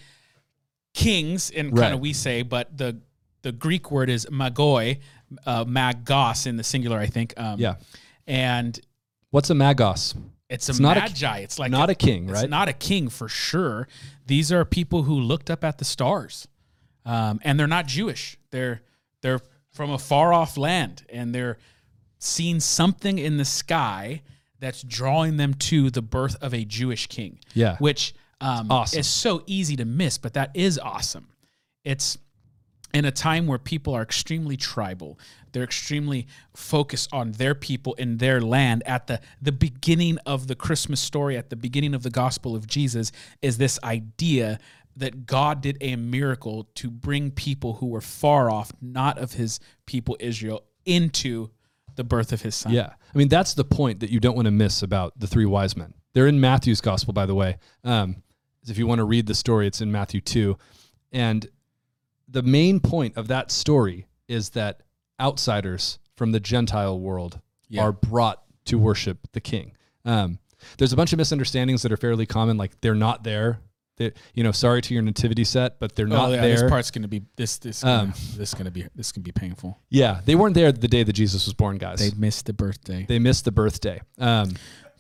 kings, and Right. kind of we say, but the the Greek word is magoi, uh, magos in the singular, I think. Um, yeah, and what's a magos? it's a It's not a- magi. it's like Not a king, It's right? not a king for sure. These are people who looked up at the stars, um, and they're not Jewish. They're they're from a far off land, and they're seeing something in the sky that's drawing them to the birth of a Jewish king. Yeah. which um, Awesome. is so easy to miss, but that is awesome. It's in a time where people are extremely tribal they're extremely focused on their people in their land at the the beginning of the christmas story at the beginning of the gospel of jesus is this idea that god did a miracle to bring people who were far off not of his people israel into the birth of his son Yeah. I mean, that's the point that you don't want to miss about the three wise men. They're in Matthew's gospel, by the way. Um, if you want to read the story, it's in Matthew 2. And the main point of that story is that outsiders from the Gentile world Yeah. are brought to worship the king. Um, there's a bunch of misunderstandings that are fairly common, like they're not there. They, you know, sorry to your nativity set, but they're not oh, yeah, there. this part's gonna be this this Um, this gonna be this can be painful yeah, they weren't there the day that Jesus was born, guys. they They, missed the birthday They missed the birthday. Um,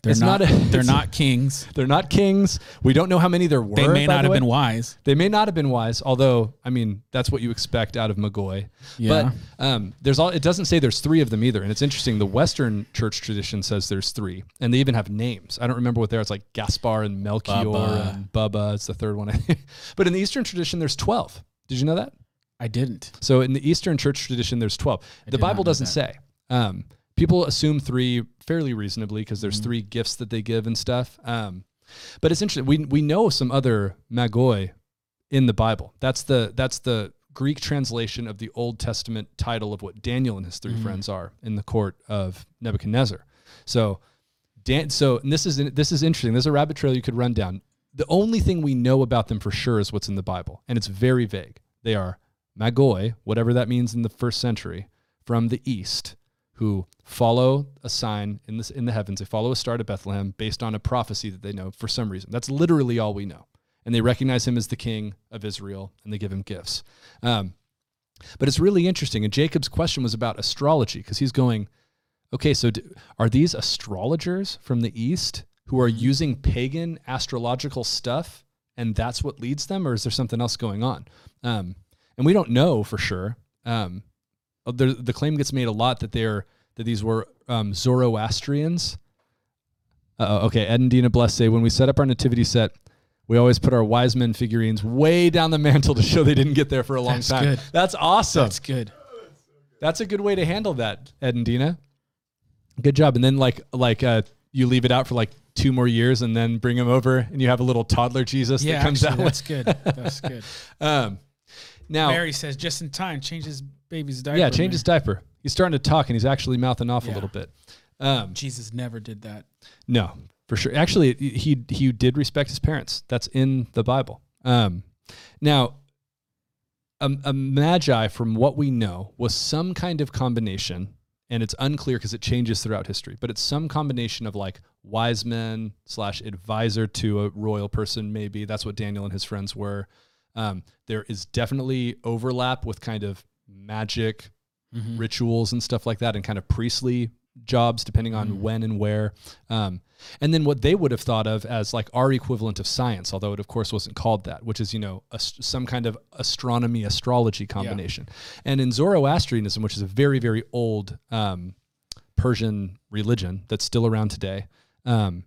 they're it's not, not a- they're not kings They're not kings. We don't know how many there were. they may not the have way. been wise They may not have been wise, although I mean that's what you expect out of magoi. Yeah. But um, there's all. It doesn't say there's three of them either, and it's interesting. The Western church tradition says there's three, and they even have names. I don't remember what they are. It's like Gaspar and Melchior Bubba. and Bubba. It's the third one. I think. but in the Eastern tradition, there's twelve. Did you know that? i didn't So in the Eastern church tradition, there's 12. the Bible doesn't that. say. Um, people assume three fairly reasonably because there's Mm-hmm. three gifts that they give and stuff. Um, but it's interesting. We, we know some other magoi in the Bible. That's the, that's the Greek translation of the Old Testament title of what Daniel and his 3 Mm-hmm. friends are in the court of Nebuchadnezzar. So Dan, so and this is this is interesting. There's a rabbit trail you could run down. The only thing we know about them for sure is what's in the Bible, and it's very vague. They are magoi, whatever that means in the first century, from the east, who follow a sign in this in the heavens. They follow a star to Bethlehem based on a prophecy that they know for some reason. That's literally all we know, and they recognize him as the king of Israel, and they give him gifts. Um, but it's really interesting. And Jacob's question was about astrology because he's going, okay, so d are these astrologers from the East who are using pagan astrological stuff and that's what leads them, or is there something else going on? Um, and we don't know for sure. Um, the, the claim gets made a lot that they're that these were um, Zoroastrians. Uh, okay, Ed and Dina Bless say when we set up our nativity set, we always put our wise men figurines way down the mantle to show they didn't get there for a long That's time. good. That's awesome. That's good. That's a good way to handle that, Ed and Dina. Good job. And then like like uh, you leave it out for like two more years, and then bring him over, and you have a little toddler Jesus Yeah, that comes actually, out. that's good. That's good. Um, now, Mary says just in time, change his baby's diaper. yeah, change his diaper. He's starting to talk, and he's actually mouthing off a little bit. Um, Jesus never did that. No, for sure. Actually, he he did respect his parents. That's in the Bible. Um, now, a, a magi, from what we know, was some kind of combination, and it's unclear because it changes throughout history. But it's some combination of like wise men slash advisor to a royal person. Maybe that's what Daniel and his friends were. Um, there is definitely overlap with kind of magic Mhm. rituals and stuff like that, and kind of priestly jobs, depending on Mm. when and where. Um, and then what they would have thought of as like our equivalent of science, although it of course wasn't called that, which is you know ast- some kind of astronomy astrology combination. And in Zoroastrianism, which is a very very old um, Persian religion that's still around today, um,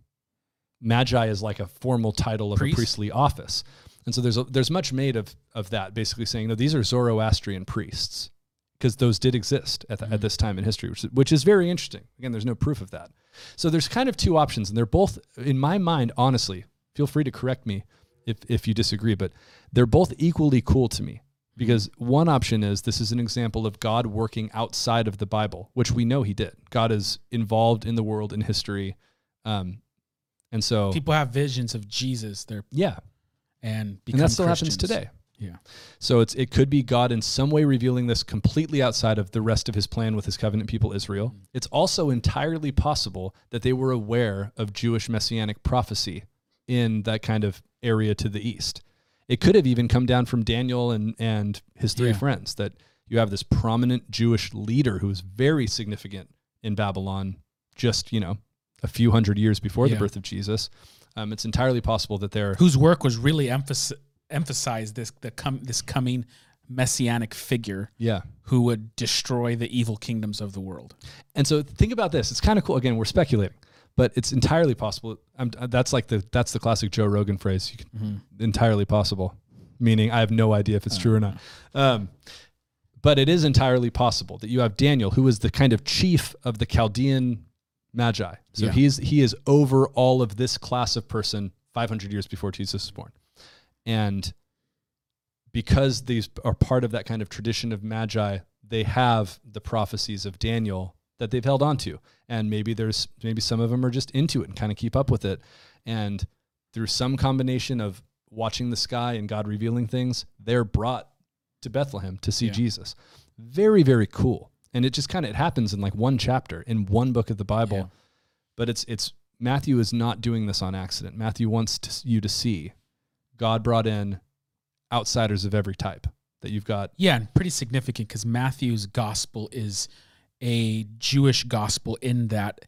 magi is like a formal title of Priest? a priestly office. And so there's a, there's much made of of that, basically saying no, these are Zoroastrian priests because those did exist at, the, at Mhm. this time in history, which, is- which is very interesting. Again, there's no proof of that. So there's kind of two options, and they're both, in my mind, honestly, feel free to correct me if, if you disagree, but they're both equally cool to me. Because one option is this is an example of God working outside of the Bible, which we know He did. God is involved in the world in history, um, and so People have visions of Jesus. They're yeah, and become and that still Christians. happens today. Yeah. So it's it could be God in some way revealing this completely outside of the rest of his plan with his covenant people Israel. Mm. It's also entirely possible that they were aware of Jewish messianic prophecy in that kind of area to the east. It could have even come down from Daniel and and his three Yeah. friends that you have this prominent Jewish leader who is very significant in Babylon just, you know, a few hundred years before the birth of Jesus. Um, it's entirely possible that they're Whose work was really emphasis emphasize this the com- this coming messianic figure yeah. who would destroy the evil kingdoms of the world. And so think about this. It's kind of cool. Again, we're speculating, but it's entirely possible. I'm, that's like the that's the classic Joe Rogan phrase. You can, entirely possible, meaning I have no idea if it's true or not. Um, but it is entirely possible that you have Daniel, who is the kind of chief of the Chaldean magi. So Yeah. he's he is over all of this class of person 500 years before Jesus was born, and because these are part of that kind of tradition of magi, they have the prophecies of Daniel that they've held on to. And maybe there's maybe some of them are just into it and kind of keep up with it. And through some combination of watching the sky and God revealing things, they're brought to Bethlehem to see Yeah. Jesus. Very, very cool. And it just kind of it happens in like one chapter in one book of the Bible. Yeah. But it's it's Matthew is not doing this on accident. Matthew wants to, you to see God brought in outsiders of every type. That you've got Yeah, and pretty significant because Matthew's gospel is a Jewish gospel in that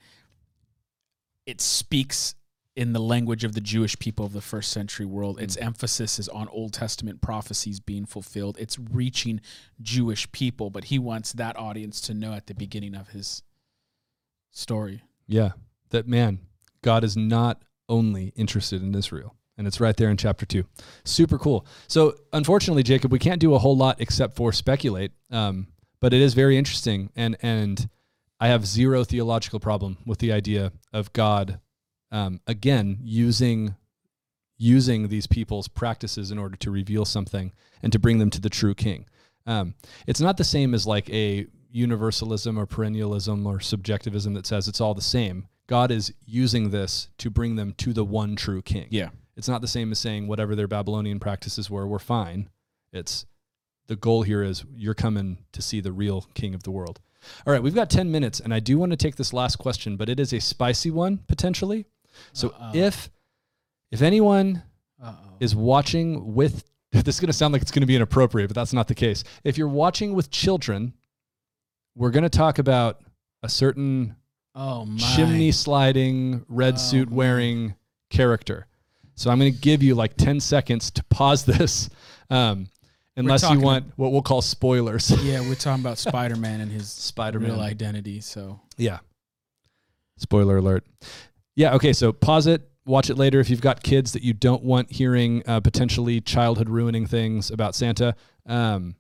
it speaks in the language of the Jewish people of the first century world. Its emphasis is on Old Testament prophecies being fulfilled. It's reaching Jewish people, but he wants that audience to know at the beginning of his story. Yeah, that man, God is not only interested in Israel. And it's right there in chapter two. Super cool. So, unfortunately, Jacob, we can't do a whole lot except for speculate. Um, but it is very interesting. And, and I have zero theological problem with the idea of God, um, again, using, using these people's practices in order to reveal something and to bring them to the true king. Um, it's not the same as like a universalism or perennialism or subjectivism that says it's all the same. God is using this to bring them to the one true king. Yeah. It's not the same as saying whatever their Babylonian practices were, we're fine. It's the goal here is you're coming to see the real king of the world. All right, we've got 10 minutes, and I do want to take this last question, but it is a spicy one potentially. So Uh-oh. if if anyone Uh-oh. is watching with this is going to sound like it's going to be inappropriate, but that's not the case. If you're watching with children, we're going to talk about a certain Oh my. chimney sliding, red Oh, suit wearing character. So I'm going to give you like 10 seconds to pause this, um, unless you want what we'll call spoilers. Yeah, we're talking about Spider Man and his Spider-Man. real identity. So Yeah. Spoiler alert. Yeah. Okay. So pause it. Watch it later if you've got kids that you don't want hearing uh, potentially childhood ruining things about Santa. Um,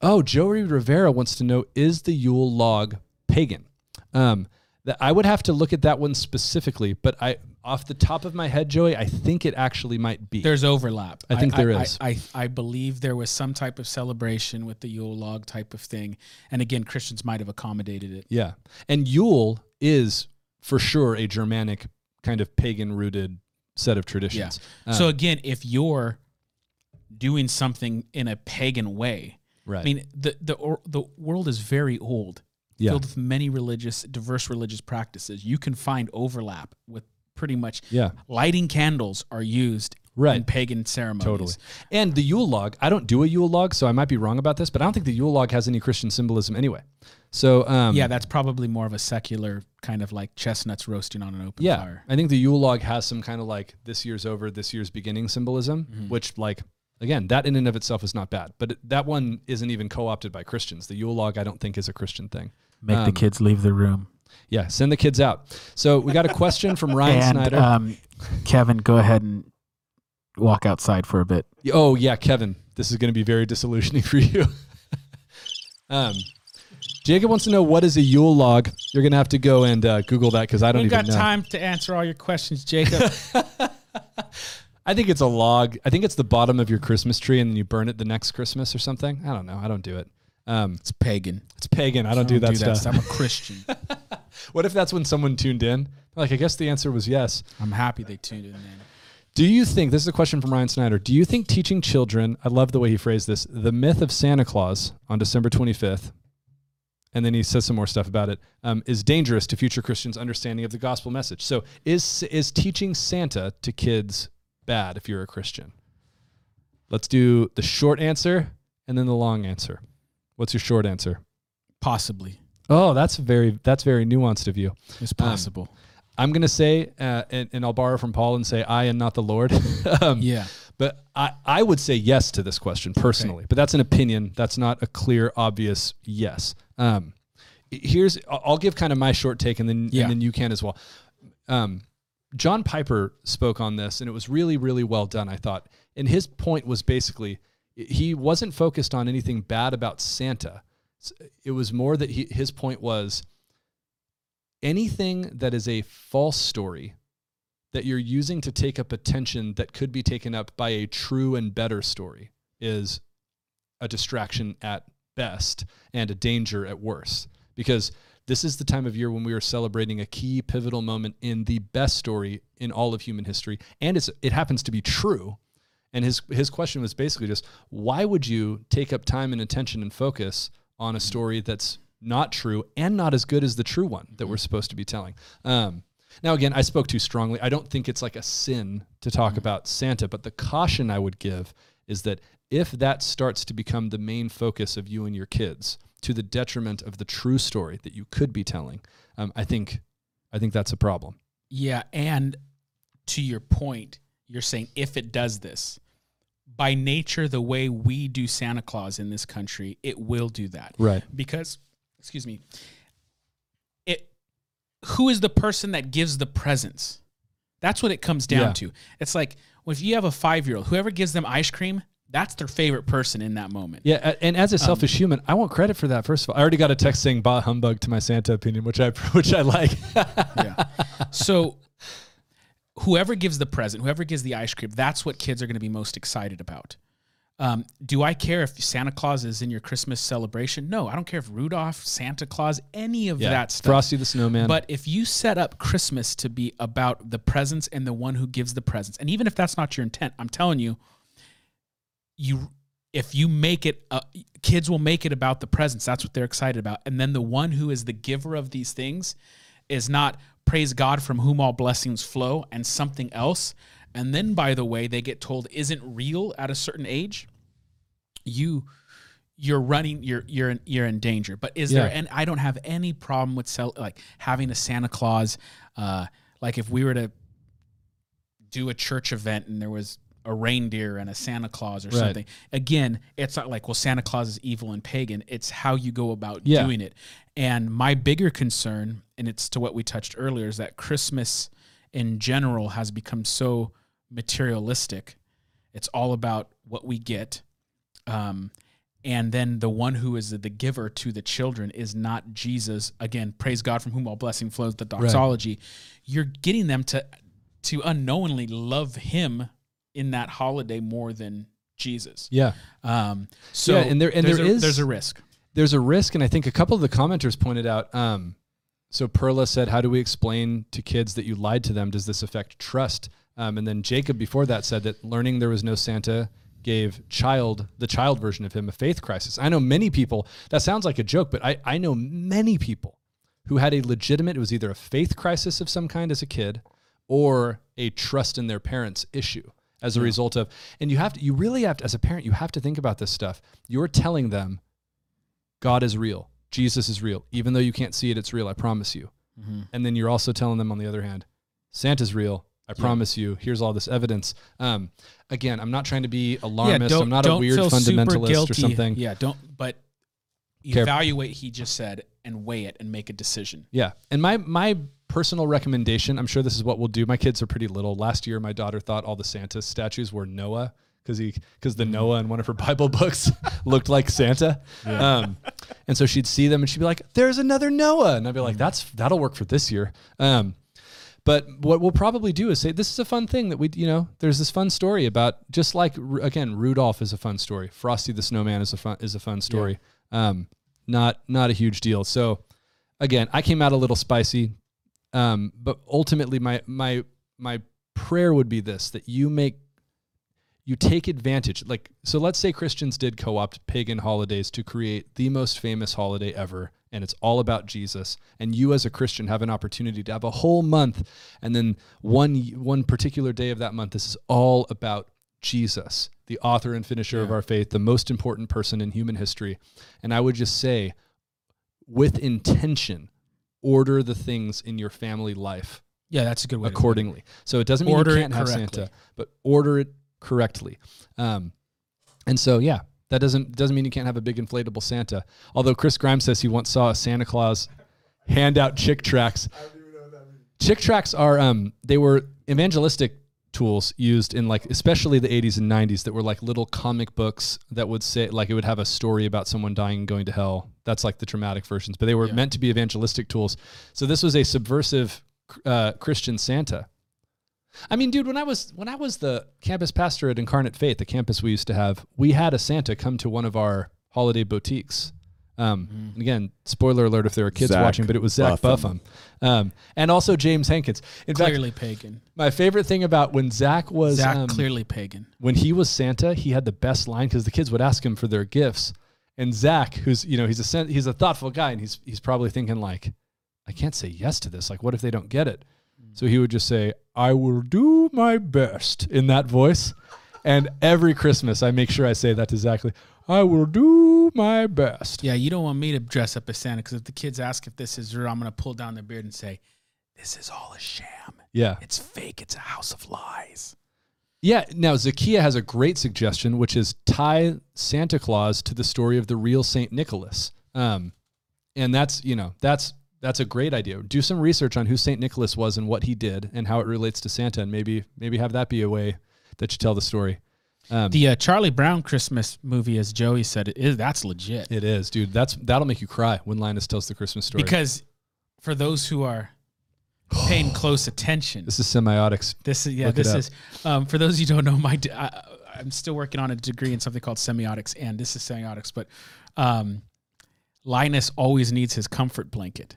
oh, Joey Rivera wants to know: Is the Yule log pagan? Um, that I would have to look at that one specifically, but I, off the top of my head, Joey, I think it actually might be. there's overlap. I think there I, is. I, I, I believe there was some type of celebration with the Yule log type of thing. And again, Christians might have accommodated it. Yeah. And Yule is for sure a Germanic kind of pagan rooted set of traditions. Um, so again, if you're doing something in a pagan way, right. I mean, the the or, the world is very old, yeah. filled with many religious, diverse religious practices. You can find overlap with pretty much Yeah. lighting candles are used in pagan ceremonies. Totally. And the Yule log, I don't do a Yule log, so I might be wrong about this, but I don't think the Yule log has any Christian symbolism anyway. So, um, Yeah, that's probably more of a secular kind of like chestnuts roasting on an open yeah, fire. I think the Yule log has some kind of like this year's over, this year's beginning symbolism, Mm-hmm. which like again, that in and of itself is not bad, but it, that one isn't even co-opted by Christians. The Yule log, I don't think, is a Christian thing. Make Um, the kids leave the room. Yeah, send the kids out. So we got a question from Ryan and Snyder. um, Kevin, go ahead and walk outside for a bit. Oh yeah, Kevin, this is going to be very disillusioning for you. um, Jacob wants to know what is a Yule log. You're going to have to go and uh, Google that because I don't We even got know. time to answer all your questions, Jacob. I think it's a log. I think it's the bottom of your Christmas tree, and then you burn it the next Christmas or something. I don't know. I don't do it. Um, it's pagan. it's pagan. I don't, do, that stuff. I'm a Christian. What if that's when someone tuned in? Like, I guess the answer was yes. I'm happy they tuned in. Do you think this is a question from Ryan Snyder? Do you think teaching children, I love the way he phrased this, the myth of Santa Claus on December 25th, and then he says some more stuff about it, um, is dangerous to future Christians' understanding of the gospel message? So, is is teaching Santa to kids bad if you're a Christian? Let's do the short answer and then the long answer. What's your short answer? Possibly. Oh, that's very that's very nuanced of you. It's possible. I'm gonna say, uh, and, and I'll borrow from Paul and say, "I and not the Lord." um, yeah. But I, I would say yes to this question personally, but that's an opinion. That's not a clear, obvious yes. Um, here's I'll I'll give kind of my short take, and then Yeah. and then you can as well. Um, John Piper spoke on this, and it was really, really well done. I thought, and his point was basically he wasn't focused on anything bad about Santa. It was more that he, his point was anything that is a false story that you're using to take up attention that could be taken up by a true and better story is a distraction at best and a danger at worst. Because this is the time of year when we are celebrating a key pivotal moment in the best story in all of human history. And it's, it happens to be true. And his, his question was basically just why would you take up time and attention and focus on a story that's not true and not as good as the true one that we're supposed to be telling? Um, now, again, I spoke too strongly. I don't think it's like a sin to talk about Santa, but the caution I would give is that if that starts to become the main focus of you and your kids to the detriment of the true story that you could be telling, um, I think, I think that's a problem. Yeah. And to your point, you're saying if it does this, by nature, the way we do Santa Claus in this country, it will do that. Right. Because, excuse me, who is the person that gives the presents? That's what it comes down Yeah. to. It's like well, if you have a five year old, whoever gives them ice cream, that's their favorite person in that moment. Yeah, and as a um, selfish human, I want credit for that. First of all, I already got a text saying "bah humbug" to my Santa opinion, which I which I like. yeah. So whoever gives the present, whoever gives the ice cream, that's what kids are going to be most excited about. Um, do I care if Santa Claus is in your Christmas celebration? No, I don't care if Rudolph, Santa Claus, any of yeah, that stuff. Frosty the Snowman. But if you set up Christmas to be about the presents and the one who gives the presents, and even if that's not your intent, I'm telling you, you if you make it, uh, kids will make it about the presents. That's what they're excited about. And then the one who is the giver of these things is not praise God from whom all blessings flow and something else. And then, by the way, they get told isn't real at a certain age. You you're running you're you're in, you're in danger but is there and i don't have any problem with sell, like having a santa claus uh like if we were to do a church event and there was a reindeer and a Santa Claus or Right. something. Again, it's not like well Santa Claus is evil and pagan. It's how you go about Yeah. doing it. And my bigger concern, and it's to what we touched earlier, is that Christmas in general has become so materialistic. It's all about what we get. Um, and then the one who is the giver to the children is not Jesus. Again, praise God from whom all blessing flows, the doxology. You're getting them to to unknowingly love him in that holiday more than Jesus. Yeah. Um, so Yeah, and there- and there's there a, is- there's a risk. there's a risk, and I think a couple of the commenters pointed out. Um, so Perla said, "How do we explain to kids that you lied to them? Does this affect trust?" Um, and then Jacob before that said that learning there was no Santa gave child the child version of him a faith crisis. I know many people. That sounds like a joke, but I I know many people who had a legitimate. It was either a faith crisis of some kind as a kid, or a trust in their parents issue as a result of. And you have to. You really have to, as a parent, you have to think about this stuff. You're telling them God is real. Jesus is real. Even though you can't see it, it's real. I promise you. Mm-hmm. And then you're also telling them, on the other hand, Santa's real. I promise you. Here's all this evidence. Um, again, I'm not trying to be alarmist. I'm not a weird fundamentalist or something. Yeah, don't. But Care- evaluate he just said and weigh it and make a decision. Yeah. And my my personal recommendation, I'm sure this is what we'll do. My kids are pretty little. Last year my daughter thought all the Santa statues were Noah because he because the Noah in one of her Bible books looked like Santa. Um, and so she'd see them and she'd be like, "There's another Noah," and I'd be like, "That's that'll work for this year." Um, but what we'll probably do is say this is a fun thing that we you know there's this fun story about just like again Rudolph is a fun story, Frosty the Snowman is a fun is a fun story. Um, not not a huge deal. So again, I came out a little spicy, um, but ultimately my my my prayer would be this: that you make you take advantage. Like so, let's say Christians did co-opt pagan holidays to create the most famous holiday ever, and it's all about Jesus. And you, as a Christian, have an opportunity to have a whole month, and then one one particular day of that month, this is all about Jesus, the author and finisher of our faith, the most important person in human history. And I would just say, with intention, order the things in your family life Yeah, that's a good way. to it. accordingly. So it doesn't mean Order you can't have. Santa, but order it correctly. Um, and so yeah, that doesn't doesn't mean you can't have a big inflatable Santa. Although Chris Grimes says he once saw a Santa Claus hand out Chick tracts. Chick tracts are um they were evangelistic tools used in like especially the 80s and 90s that were like little comic books that would say like it would have a story about someone dying and going to hell. That's like the dramatic versions, but they were meant to be evangelistic tools. So this was a subversive uh, Christian Santa. I mean, dude, when I was when I was the campus pastor at Incarnate Faith, the campus we used to have, we had a Santa come to one of our holiday boutiques. Um, and again, spoiler alert if there were kids Zach watching, but it was Zach Buffum. Buffum, um, and also James Hankins. In Clearly fact, pagan. my favorite thing about when Zach was Zach um, clearly pagan. when he was Santa, he had the best line because the kids would ask him for their gifts, and Zach, who's you know he's a he's a thoughtful guy, and he's he's probably thinking like, I can't say yes to this. Like, what if they don't get it? So he would just say, I will do my best in that voice. And every Christmas, I make sure I say that exactly. I will do my best. Yeah, you don't want me to dress up as Santa because if the kids ask if this is real, I'm going to pull down their beard and say, "This is all a sham. Yeah. It's fake. It's a house of lies." Yeah. Now, Zakia has a great suggestion, which is tie Santa Claus to the story of the real Saint Nicholas. Um, and that's, you know, that's that's a great idea. Do some research on who Saint Nicholas was and what he did and how it relates to Santa, and maybe maybe have that be a way that you tell the story. Um, The uh, Charlie Brown Christmas movie, as Joey said, it is that's legit it is, dude. That's that'll make you cry when Linus tells the Christmas story. because for those who are paying close attention, this is semiotics. This is yeah. Look this is um, for those you who don't know. My I, I'm still working on a degree in something called semiotics, and this is semiotics. But um, Linus always needs his comfort blanket.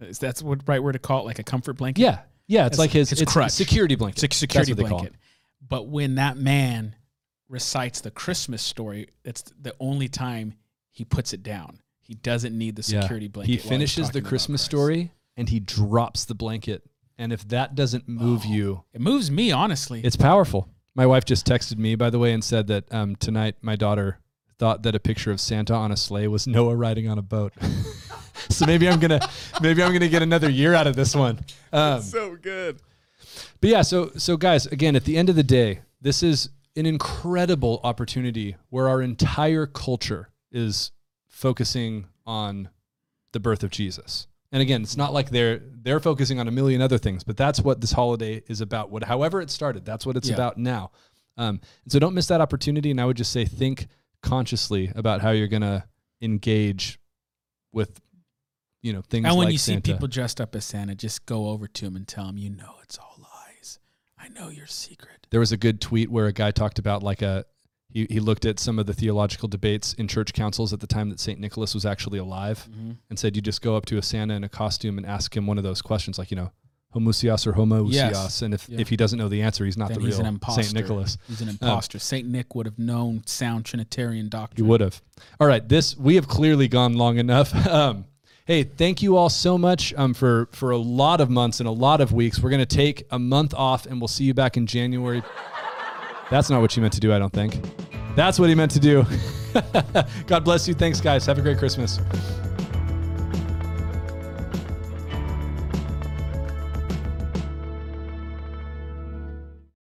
Is that's what right word to call it? Like a comfort blanket. Yeah, yeah. It's like his it's it's crutch. security blanket. it's a security That's what they call blanket. But when that man recites the Christmas story, it's the only time he puts it down. He doesn't need the Yeah. security blanket. He finishes the Christmas Christ. story and he drops the blanket. And if that doesn't move you, It moves me honestly. it's powerful. My wife just texted me, by the way, and said that um, tonight my daughter thought that a picture of Santa on a sleigh was Noah riding on a boat. so maybe I'm gonna maybe I'm gonna get another year out of this one. Um, So good. But yeah, so so guys, again, at the end of the day, this is an incredible opportunity where our entire culture is focusing on the birth of Jesus. And again, it's not like they're they're focusing on a million other things, but that's what this holiday is about. What, however, it started, that's what it's Yeah. about now. Um, and so don't miss that opportunity. And I would just say, think consciously about how you're going to engage with, you know, things. And when like you see people dressed up as Santa, just go over to him and tell him, you know, it's all lies. I know your secret. there was a good tweet where a guy talked about like a he, he looked at some of the theological debates in church councils at the time that St. Nicholas was actually alive and said you just go up to a Santa in a costume and ask him one of those questions like, you know, homoiousios or homoousios. Yes. And if, Yeah. if he doesn't know the answer, he's not Then the he's an real imposter. St. Nicholas. He's an imposter. Saint Nick would have known sound Trinitarian doctrine. He would have. All right, this we have clearly gone long enough. Um, hey, thank you all so much um, for for a lot of months and a lot of weeks. We're gonna take a month off, and we'll see you back in January. That's not what you meant to do, I don't think. That's what he meant to do. God bless you. Thanks, guys. Have a great Christmas.